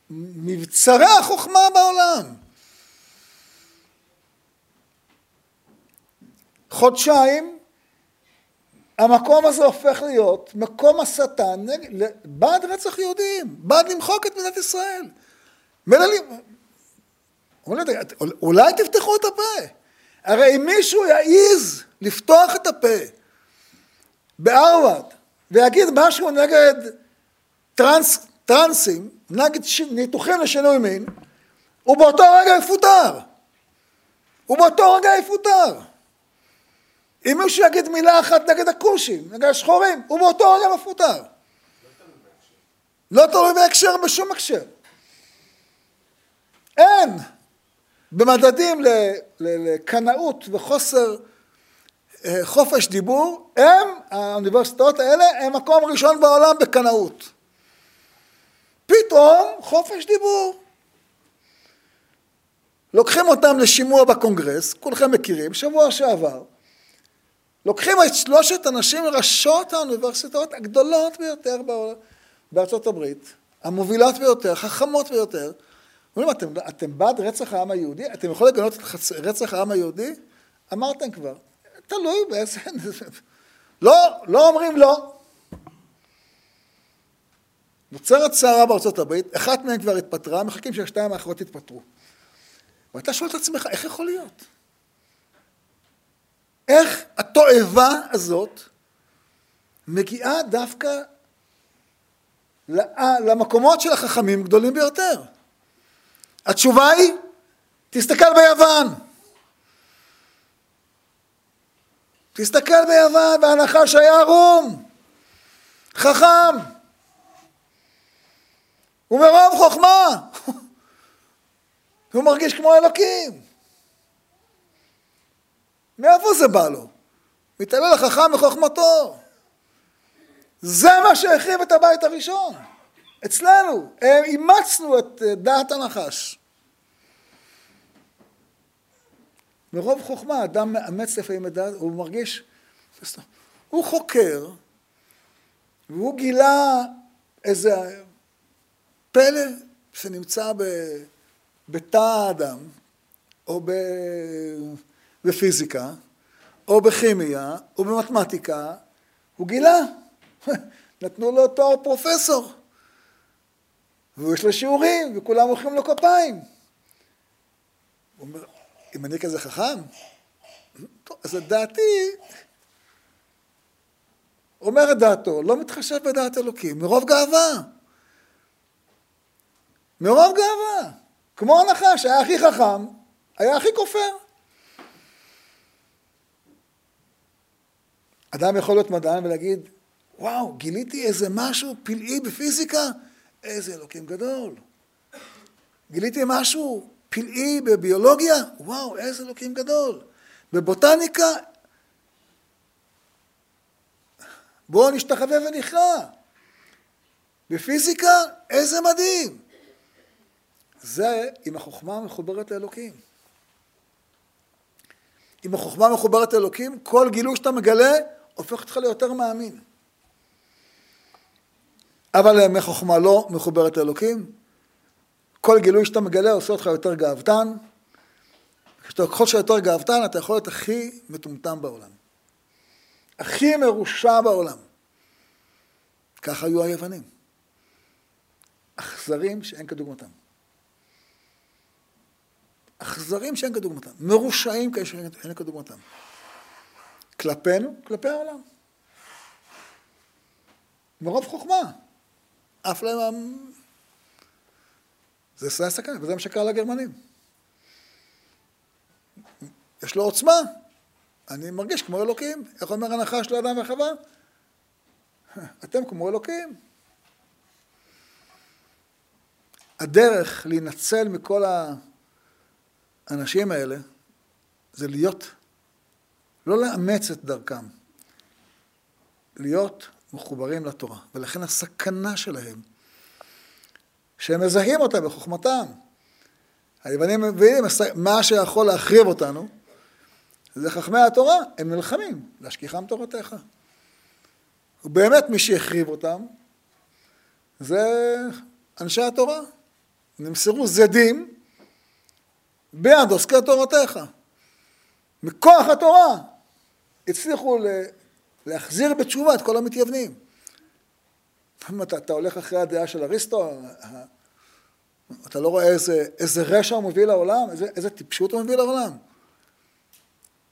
מבצרי החוכמה בעולם. חודשיים המקום הזה הופך להיות מקום הסתה בעד רצח יהודים, בעד למחוק את מדינת ישראל. מללים, אולי תפתחו את הפה. הרי אם מישהו יעז לפתוח את הפה בהרווארד ויגיד משהו נגד טרנס, טרנסים, נגד ש... ניתוחים לשינוי מין, הוא באותו רגע יפוטר. הוא באותו רגע יפוטר. אם מישהו יגיד מילה אחת נגד הכושים, נגד השחורים, הוא באותו רגע מפוטר. לא תלוי בהקשר בשום הקשר. אין במדדים לקנאות וחוסר חופש דיבור, הם, האוניברסיטאות האלה, הם מקום ראשון בעולם בקנאות. פתאום חופש דיבור. לוקחים אותם לשימוע בקונגרס, כולכם מכירים, שבוע שעבר. לוקחים את שלושת אנשים מראשות האוניברסיטאות הגדולות ביותר בארצות הברית, המובילות ביותר, חכמות ביותר. אומרים, אתם, אתם בעד רצח העם היהודי? אתם יכולים לגנות את רצח העם היהודי? אמרתם כבר. תלוי באיזה... [LAUGHS] לא, לא אומרים לא. נוצרת סערה בארצות הברית, אחת מהן כבר התפטרה, מחכים שהשתיים האחרות יתפטרו. ואתה שואל את עצמך, איך יכול להיות? איך התועבה הזאת מגיעה דווקא למקומות של החכמים גדולים ביותר? התשובה היא, תסתכל ביוון. תסתכל ביוון, והנחש היה ערום, חכם. ומרוב חוכמה [LAUGHS] הוא מרגיש כמו אלוקים. מאיפה זה בא לו? מתעלל החכם בחוכמתו. זה מה שהחריב את הבית הראשון. אצלנו, אימצנו את דעת הנחש. מרוב חוכמה אדם מאמץ לפעמים את דעת, הוא מרגיש, הוא חוקר, והוא גילה איזה פלא שנמצא בתא האדם, או בפיזיקה, או בכימיה, או במתמטיקה, הוא גילה. [LAUGHS] נתנו לו תואר פרופסור. ויש לו שיעורים, וכולם מוחאים לו כפיים. הוא אומר, אם אני כזה חכם, טוב, אז לדעתי, אומר את דעתו, לא מתחשב בדעת אלוקים, מרוב גאווה. מרוב גאווה. כמו הנחש, היה הכי חכם, היה הכי כופר. אדם יכול להיות מדען ולהגיד, וואו, גיליתי איזה משהו פלאי בפיזיקה, איזה אלוקים גדול. גיליתי משהו פלאי בביולוגיה, וואו, איזה אלוקים גדול. בבוטניקה, בואו נשתחווה ונכרע. בפיזיקה, איזה מדהים. זה אם החוכמה מחוברת לאלוקים. אם החוכמה מחוברת לאלוקים, כל גילוי שאתה מגלה הופך אותך ליותר מאמין. אבל אם החוכמה לא מחוברת לאלוקים, כל גילוי שאתה מגלה עושה אותך יותר גאוותן. ככל שאתה יותר גאוותן, אתה יכול להיות הכי מטומטם בעולם. הכי מרושע בעולם. ככה היו היוונים. אכזרים שאין כדוגמתם. אכזרים שאין כדוגמתם. מרושעים כאלה שאין כדוגמתם. כלפינו, כלפי העולם. מרוב חוכמה. עף להם... זה הסכנה, וזה מה שקרה לגרמנים. יש לו עוצמה. אני מרגיש כמו אלוקים. איך אומר הנחש לאדם וחווה? אתם כמו אלוקים. הדרך להינצל מכל האנשים האלה זה להיות, לא לאמץ את דרכם, להיות מחוברים לתורה. ולכן הסכנה שלהם, שהם מזהים אותה בחוכמתם. היוונים מבינים מה שיכול להחריב אותנו, זה חכמי התורה, הם נלחמים, להשכיחם תורתך. ובאמת מי שהחריב אותם זה אנשי התורה. נמסרו זדים ביד עוסקי תורתך. מכוח התורה הצליחו להחזיר בתשובה את כל המתייוונים. אתה, אתה הולך אחרי הדעה של אריסטו, אתה לא רואה איזה, איזה רשע הוא מביא לעולם, איזה, איזה טיפשות הוא מביא לעולם.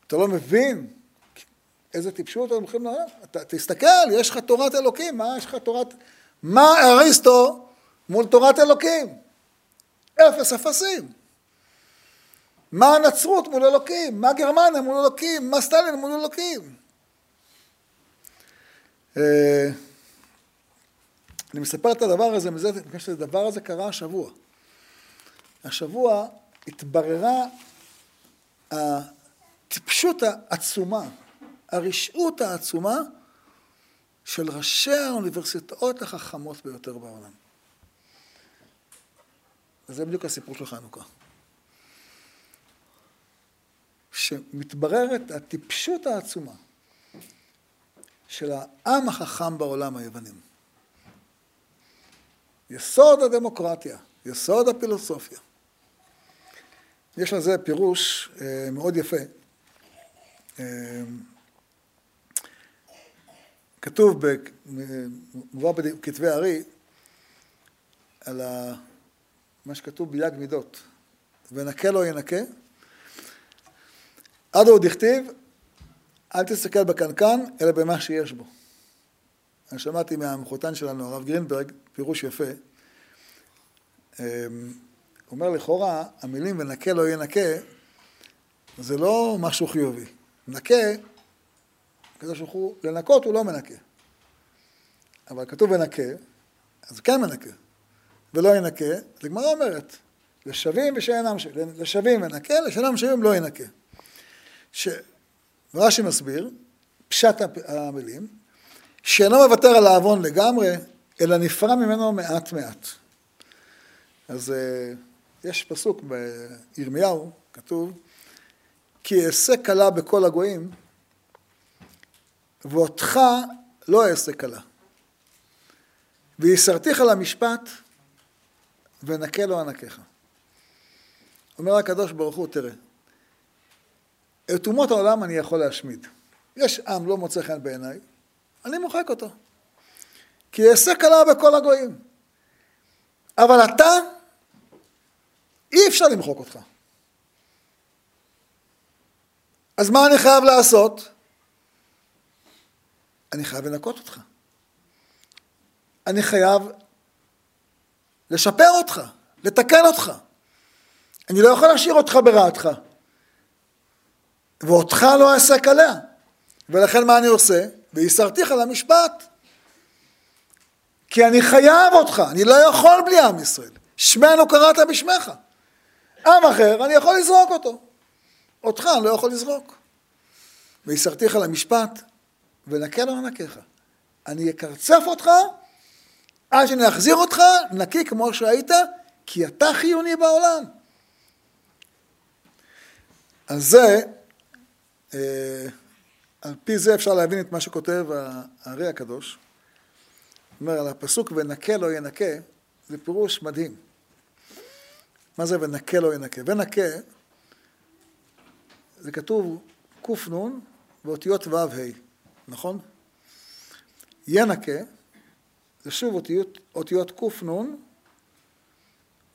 אתה לא מבין איזה טיפשות הם הולכים לעולם. אתה תסתכל, יש לך תורת אלוקים, מה יש לך תורת... מה אריסטו מול תורת אלוקים? אפס אפסים. מה הנצרות מול אלוקים? מה גרמניה מול אלוקים? מה סטלין מול אלוקים? אני מספר את הדבר הזה מזה, בגלל שהדבר הזה קרה השבוע. השבוע התבררה הטיפשות העצומה, הרשעות העצומה של ראשי האוניברסיטאות החכמות ביותר בעולם. וזה בדיוק הסיפור של חנוכה. שמתבררת הטיפשות העצומה של העם החכם בעולם היוונים. יסוד הדמוקרטיה, יסוד הפילוסופיה. יש לזה פירוש אה, מאוד יפה. אה, כתוב, מובא בכתבי הארי, על מה שכתוב ביג מידות, ונקה לא ינקה, עד עוד הכתיב, אל תסתכל בקנקן, אלא במה שיש בו. אני שמעתי מהמחותן שלנו, הרב גרינברג, פירוש יפה. אמ, הוא אומר לכאורה, המילים ונקה לא יהיה נקה, זה לא משהו חיובי. נקה, הקדוש ברוך הוא, לנקות הוא לא מנקה. אבל כתוב ונקה, אז כן מנקה. ולא ינקה, זה גמרא אומרת, לשווים ושאינם שווים, לשווים ינקה, לשאינם שווים לא ינקה. ש... רש"י מסביר, פשט המילים, שאינו מוותר על העוון לגמרי, אלא נפרע ממנו מעט מעט. אז אה, יש פסוק בירמיהו, כתוב, כי אעשה כלה בכל הגויים, ואותך לא אעשה כלה. ויסרתיך למשפט, ונקה לו ענקיך. אומר הקדוש ברוך הוא, תראה, את אומות העולם אני יכול להשמיד. יש עם לא מוצא חן בעיניי, אני מוחק אותו. כי אעשה כלה בכל הגויים. אבל אתה, אי אפשר למחוק אותך. אז מה אני חייב לעשות? אני חייב לנקות אותך. אני חייב לשפר אותך, לתקן אותך. אני לא יכול להשאיר אותך ברעתך. ואותך לא אעסק עליה. ולכן מה אני עושה? ויסרתיך למשפט. כי אני חייב אותך, אני לא יכול בלי עם ישראל. שמנו קראת בשמך. עם אחר, אני יכול לזרוק אותו. אותך אני לא יכול לזרוק. ויסרתיך למשפט, ונקה לו ענקיך. אני אקרצף אותך עד שאני אחזיר אותך נקי כמו שהיית, כי אתה חיוני בעולם. על זה, אה, על פי זה אפשר להבין את מה שכותב הארי הקדוש. אומר על הפסוק ונקה לא ינקה, זה פירוש מדהים. מה זה ונקה לא ינקה? ונקה, זה כתוב קנ ואותיות ו"ה, נכון? ינקה, זה שוב אותיות, אותיות קנ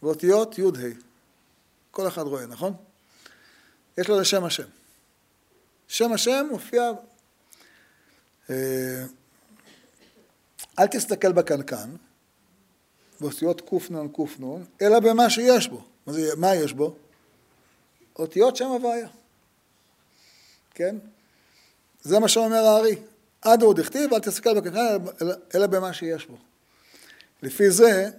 ואותיות י"ה. כל אחד רואה, נכון? יש לו לשם השם. שם השם מופיע... אה, אל תסתכל בקנקן, באותיות קנ קנ, אלא במה שיש בו. מה, זה, מה יש בו? אותיות שם הוויה. כן? זה מה שאומר הארי. עד עוד הכתיב, אל תסתכל בקנקן, אלא במה שיש בו. לפי זה,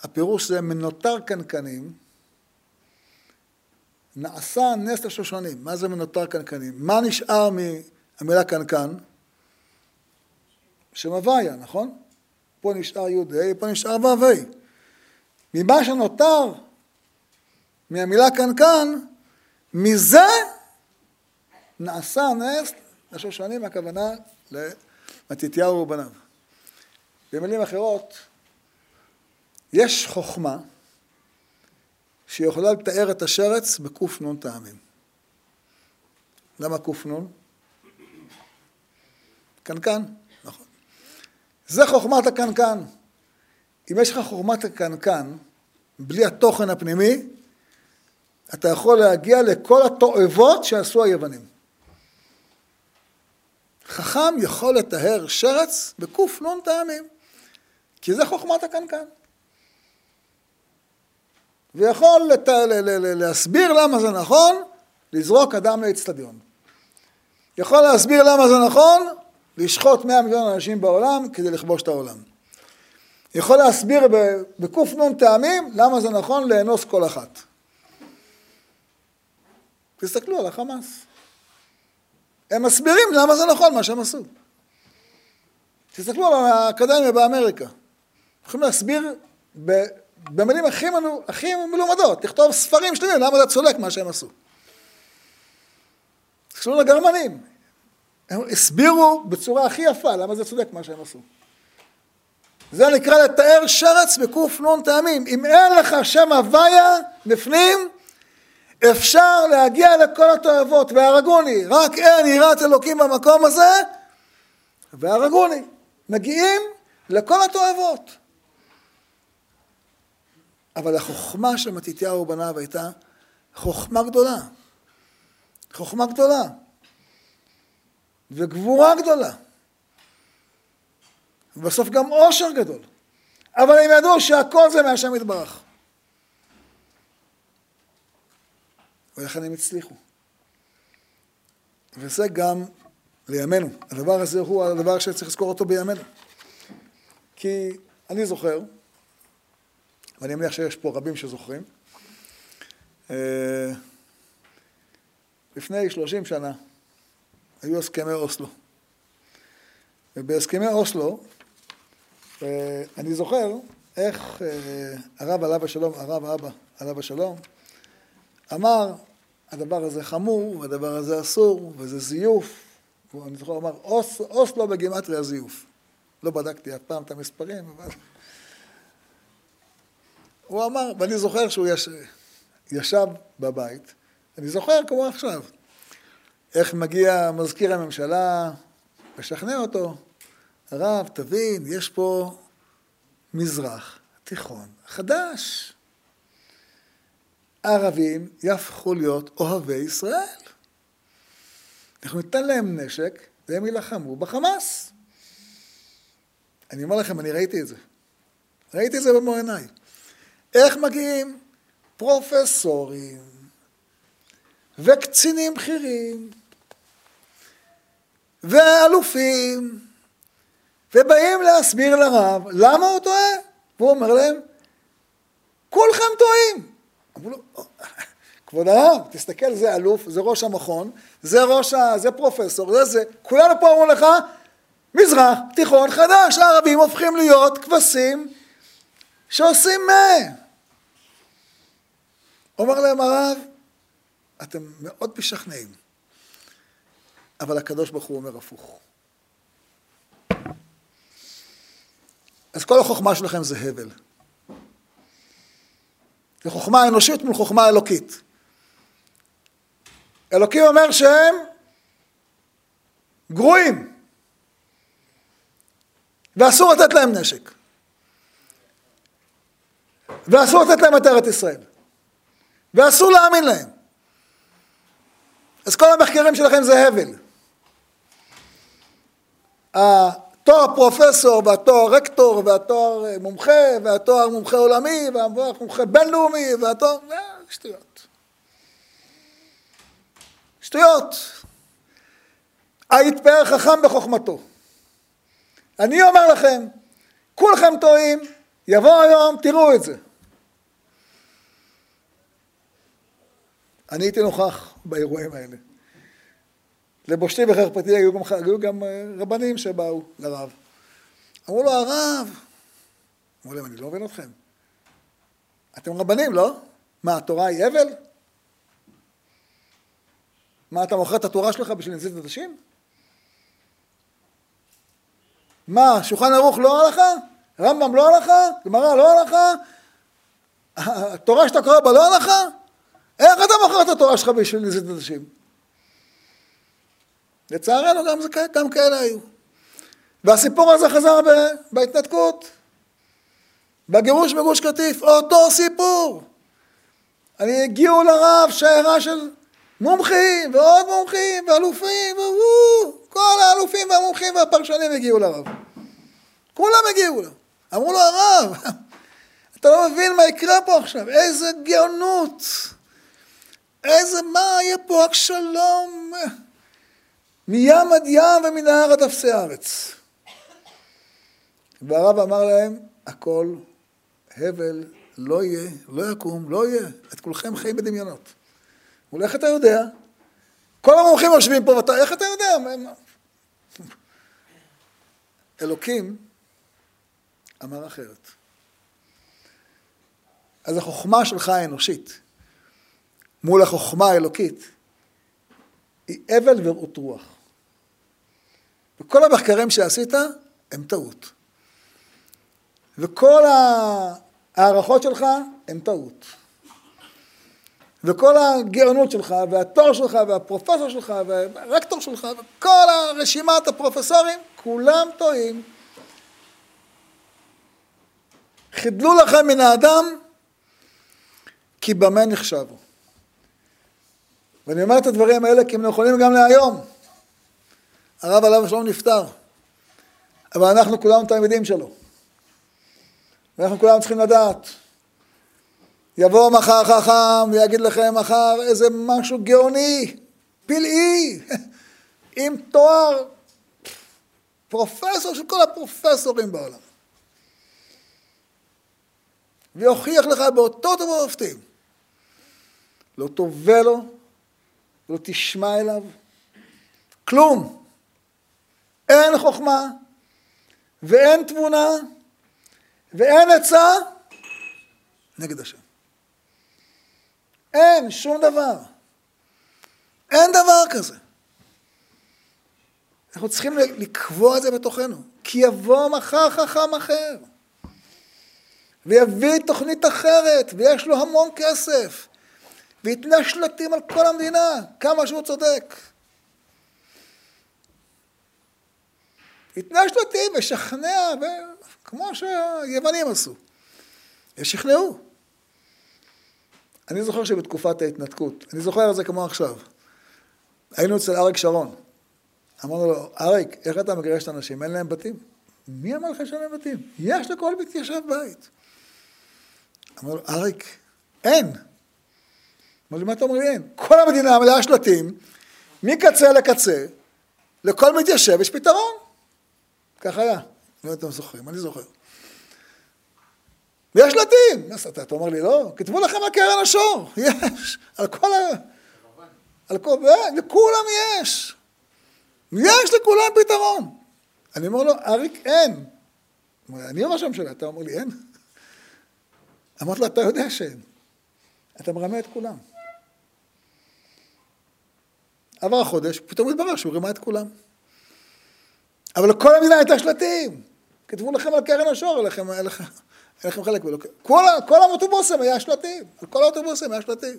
הפירוש זה מנותר קנקנים, נעשה נס לשושנים. מה זה מנותר קנקנים? מה נשאר מהמילה קנקן? שם הוויה, נכון? פה נשאר י"ה, פה נשאר ו"ה. ממה שנותר מהמילה קנקן, מזה נעשה נס לשושנים, הכוונה למתתיהו ובניו. במילים אחרות, יש חוכמה שיכולה לתאר את השרץ בק"ן טעמים. למה ק"ן? קנקן, נכון. זה חוכמת הקנקן. אם יש לך חוכמת הקנקן, בלי התוכן הפנימי, אתה יכול להגיע לכל התועבות שעשו היוונים. חכם יכול לטהר שרץ בק"ן טעמים, כי זה חוכמת הקנקן. ויכול לת... להסביר למה זה נכון לזרוק אדם לאצטדיון. יכול להסביר למה זה נכון לשחוט 100 מיליון אנשים בעולם כדי לכבוש את העולם. יכול להסביר בק"ן טעמים למה זה נכון לאנוס כל אחת. תסתכלו על החמאס. הם מסבירים למה זה נכון מה שהם עשו. תסתכלו על האקדמיה באמריקה. יכולים להסביר במילים הכי, מנו, הכי מלומדות, לכתוב ספרים שלמים למה זה צודק מה שהם עשו. תסתכלו לגרמנים, הם הסבירו בצורה הכי יפה למה זה צודק מה שהם עשו. זה נקרא לתאר שרץ בק"ן טעמים. אם אין לך שם הוויה בפנים, אפשר להגיע לכל התועבות, והרגוני, רק אין יראת אלוקים במקום הזה, והרגוני. מגיעים לכל התועבות. אבל החוכמה של מתתיהו ובניו הייתה חוכמה גדולה. חוכמה גדולה. וגבורה גדולה. ובסוף גם עושר גדול. אבל הם ידעו שהכל זה מהשם יתברך. ולכן הם הצליחו. וזה גם לימינו. הדבר הזה הוא הדבר שצריך לזכור אותו בימינו. כי אני זוכר, ואני מניח שיש פה רבים שזוכרים, אה, לפני שלושים שנה היו הסכמי אוסלו. ובהסכמי אוסלו, אה, אני זוכר איך אה, הרב עליו השלום, הרב אבא עליו השלום, אמר, הדבר הזה חמור, והדבר הזה אסור, וזה זיוף. אני זוכר, הוא אמר, אוס, אוסלו בגימטריה זיוף. לא בדקתי אף פעם את המספרים, אבל... הוא אמר, ואני זוכר שהוא יש, ישב בבית, אני זוכר כמו עכשיו, איך מגיע מזכיר הממשלה, משכנע אותו, הרב, תבין, יש פה מזרח תיכון חדש. הערבים יהפכו להיות אוהבי ישראל. אנחנו ניתן להם נשק והם יילחמו בחמאס. אני אומר לכם, אני ראיתי את זה. ראיתי את זה במו עיניי. איך מגיעים פרופסורים וקצינים בכירים ואלופים ובאים להסביר לרב למה הוא טועה? והוא אומר להם כולכם טועים. אמרו לו כבוד הרב תסתכל זה אלוף זה ראש המכון זה ראש ה... זה פרופסור זה זה כולנו פה אמרו לך מזרח תיכון חדש הערבים הופכים להיות כבשים שעושים מה אומר להם הרב אתם מאוד משכנעים אבל הקדוש ברוך הוא אומר הפוך. אז כל החוכמה שלכם זה הבל. זה חוכמה אנושית מול חוכמה אלוקית. אלוקים אומר שהם גרועים, ואסור לתת להם נשק, ואסור לתת להם את ארץ ישראל, ואסור להאמין להם. אז כל המחקרים שלכם זה הבל. התואר פרופסור והתואר רקטור והתואר אה, מומחה והתואר מומחה עולמי והתואר מומחה בינלאומי והתואר... אה, שטויות. שטויות. היתפאר חכם בחוכמתו. אני אומר לכם, כולכם טועים, יבוא היום, תראו את זה. אני הייתי נוכח באירועים האלה. לבושתי וחרפתי היו גם, היו גם אה, רבנים שבאו לרב. אמרו לו, הרב, אמרו להם, אני לא מבין אתכם. אתם רבנים, לא? מה, התורה היא הבל? מה, אתה מוכר את התורה שלך בשביל נזיד עדשים? מה, שולחן ערוך לא הלכה? רמב"ם לא הלכה? גמרא לא הלכה? התורה שאתה קורא בה לא הלכה? איך אתה מוכר את התורה שלך בשביל נזיד עדשים? לצערנו גם, זה, גם כאלה היו. והסיפור הזה חזר ב, בהתנתקות, בגירוש בגוש קטיף, אותו סיפור. אני הגיעו לרב שיירה של מומחים ועוד מומחים ואלופים, וואו, כל האלופים והמומחים והפרשנים הגיעו לרב. כולם הגיעו לו. אמרו לו, הרב, [LAUGHS] אתה לא מבין מה יקרה פה עכשיו, איזה גאונות, איזה, מה יהיה פה רק שלום. מים עד ים ומנהר עד אפסי הארץ. והרב אמר להם, הכל הבל, לא יהיה, לא יקום, לא יהיה, את כולכם חיים בדמיונות. הוא איך אתה יודע? כל המומחים יושבים פה, ואתה, איך אתה יודע? אלוקים אמר אחרת. אז החוכמה שלך האנושית מול החוכמה האלוקית היא אבל ורעות רוח. וכל המחקרים שעשית הם טעות. וכל ההערכות שלך הם טעות. וכל הגאונות שלך, והתואר שלך, והפרופסור שלך, והרקטור שלך, וכל הרשימת הפרופסורים, כולם טועים. חידלו לכם מן האדם, כי במה נחשבו. ואני אומר את הדברים האלה כי הם נכונים גם להיום. הרב עליו השלום נפטר, אבל אנחנו כולנו תלמידים שלו. ואנחנו כולנו צריכים לדעת. יבוא מחר חכם ויגיד לכם מחר איזה משהו גאוני, פלאי, [LAUGHS] עם תואר פרופסור של כל הפרופסורים בעולם. ויוכיח לך באותות ובמופתים. לא תובע לו, לא תשמע אליו, כלום. אין חוכמה, ואין תבונה ואין עצה נגד השם. אין שום דבר. אין דבר כזה. אנחנו צריכים לקבוע את זה בתוכנו, כי יבוא מחר חכם אחר, ויביא תוכנית אחרת, ויש לו המון כסף, ויתנה שלטים על כל המדינה, כמה שהוא צודק. יתנה שלטים וישכנע, כמו שהיוונים עשו. ושכנעו. אני זוכר שבתקופת ההתנתקות, אני זוכר את זה כמו עכשיו, היינו אצל אריק שרון. אמרנו לו, אריק, איך אתה מגרש את האנשים? אין להם בתים. מי אמר לך שאין להם בתים? יש לכל מתיישב בית. אמר לו, אריק, אין. אמר לי, מה אתה אומר לי אין? כל המדינה מלאה שלטים, מקצה לקצה, לכל מתיישב יש פתרון. כך היה. לא יודעת אם אתם זוכרים, אני זוכר. ויש שלטים. אתה אומר לי, לא, כתבו לכם על קרן השור. [LAUGHS] יש. על כל ה... על כל... לכולם יש. יש לכולם פתרון. אני אומר לו, אריק, אין. אני ראש הממשלה, אתה אומר לי, אין? [LAUGHS] אמרתי לו, אתה יודע שאין. אתה מרמה את כולם. עבר החודש, פתאום התברר שהוא רימה את כולם. אבל לכל המדינה הייתה שלטים. כתבו לכם על קרן השור, אין לכם, לכם, לכם חלק. כל, כל האוטובוסים היה שלטים. על כל האוטובוסים היה שלטים.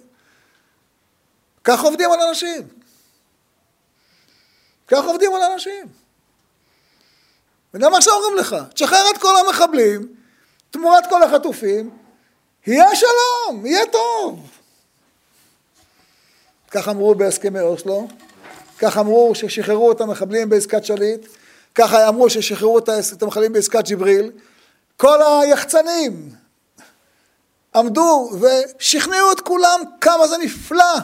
כך עובדים על אנשים. כך עובדים על אנשים. וגם עכשיו אומרים לך, תשחרר את כל המחבלים, תמורת כל החטופים, יהיה שלום, יהיה טוב. כך אמרו בהסכמי אוסלו, כך אמרו ששחררו את המחבלים בעסקת שליט, ככה אמרו ששחררו את המחבלים בעסקת ג'יבריל. כל היחצנים עמדו ושכנעו את כולם כמה זה נפלא.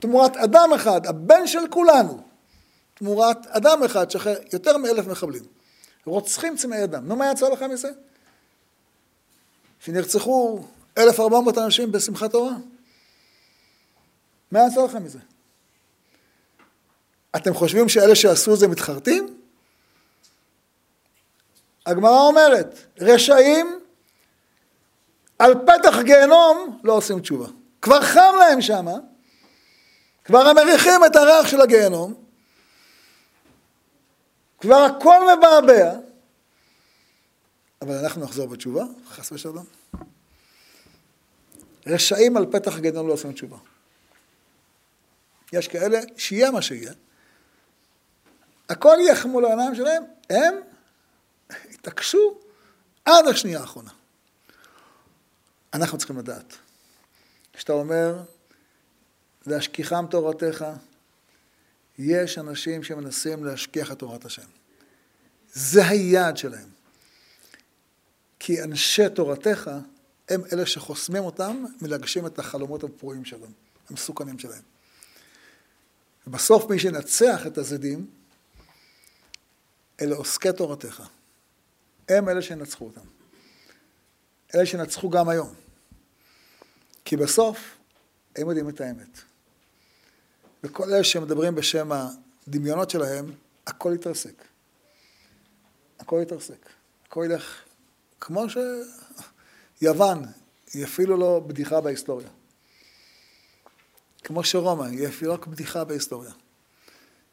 תמורת אדם אחד, הבן של כולנו, תמורת אדם אחד, שחרר יותר מאלף מחבלים. רוצחים צמאי ידם. נו, מה יצא לך מזה? שנרצחו 1,400 אנשים בשמחת תורה? מה יצא לך מזה? אתם חושבים שאלה שעשו זה מתחרטים? הגמרא אומרת, רשעים על פתח גיהנום לא עושים תשובה. כבר חם להם שמה, כבר הם מריחים את הריח של הגיהנום, כבר הכל מבעבע, אבל אנחנו נחזור בתשובה, חס ושלום. רשעים על פתח גיהנום לא עושים תשובה. יש כאלה שיהיה מה שיהיה, הכל יהיה מול העיניים שלהם, הם התעקשו עד השנייה האחרונה. אנחנו צריכים לדעת. כשאתה אומר, להשכיחם תורתך, יש אנשים שמנסים להשכיח את תורת השם. זה היעד שלהם. כי אנשי תורתך הם אלה שחוסמים אותם מלהגשים את החלומות הפרועים שלהם, המסוכנים שלהם. ובסוף מי שינצח את הזדים, אלה עוסקי תורתך. הם אלה שינצחו אותם. אלה שינצחו גם היום. כי בסוף הם יודעים את האמת. וכל אלה שמדברים בשם הדמיונות שלהם, הכל יתרסק. הכל יתרסק. הכל ילך כמו שיוון, היא אפילו לא בדיחה בהיסטוריה. כמו שרומא, היא אפילו רק בדיחה בהיסטוריה.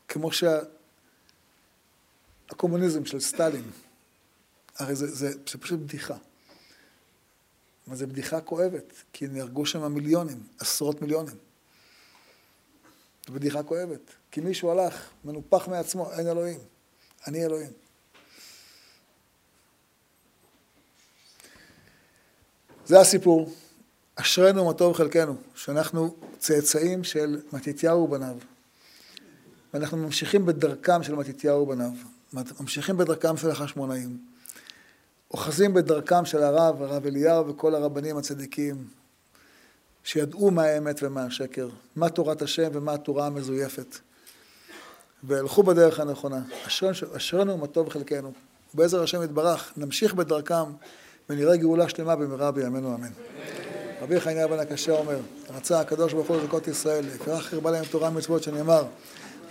כמו שהקומוניזם של סטלין, הרי זה, זה, זה פשוט בדיחה. אבל זו בדיחה כואבת, כי נהרגו שם מיליונים, עשרות מיליונים. זו בדיחה כואבת, כי מישהו הלך, מנופח מעצמו, אין אלוהים. אני אלוהים. זה הסיפור. אשרינו מה טוב חלקנו, שאנחנו צאצאים של מתתיהו ובניו. ואנחנו ממשיכים בדרכם של מתתיהו ובניו. ממשיכים בדרכם של החשמונאים. אוחזים בדרכם של הרב, הרב אליהו וכל הרבנים הצדיקים, שידעו מה האמת ומה השקר, מה תורת השם ומה התורה המזויפת. והלכו בדרך הנכונה. אשרנו ומה טוב חלקנו. ובעזר השם יתברך, נמשיך בדרכם ונראה גאולה שלמה במהרה בימינו אמן. רבי חנין הרבן הקשה אומר, רצה הקדוש ברוך הוא לזכות ישראל, יקרא חרבה להם תורה ומצוות שנאמר,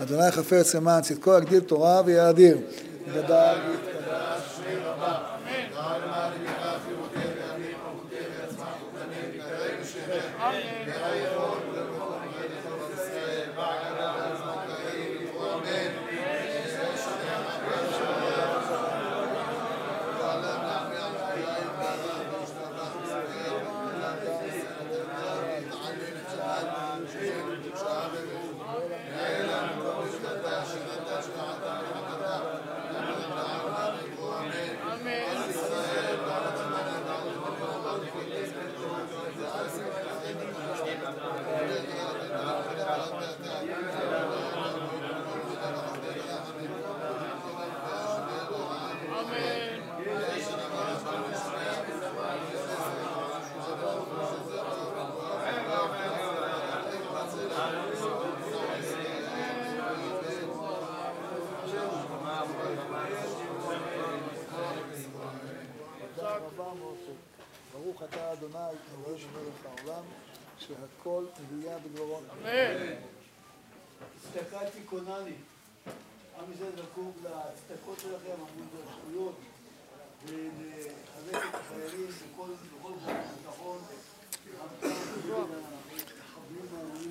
אדוני חפץ למען צדקו יגדיל תורה ויאדיר. גדל ויתקדש שמי רבה, אמן. שהכל נהיה בדברו. אמן. הסתכלתי קונני. עם ישראל זקוק להצדקות שלכם, עמוד הזכויות, ולחזק את החיילים בכל בכל ביטחון. המחבלים העלויים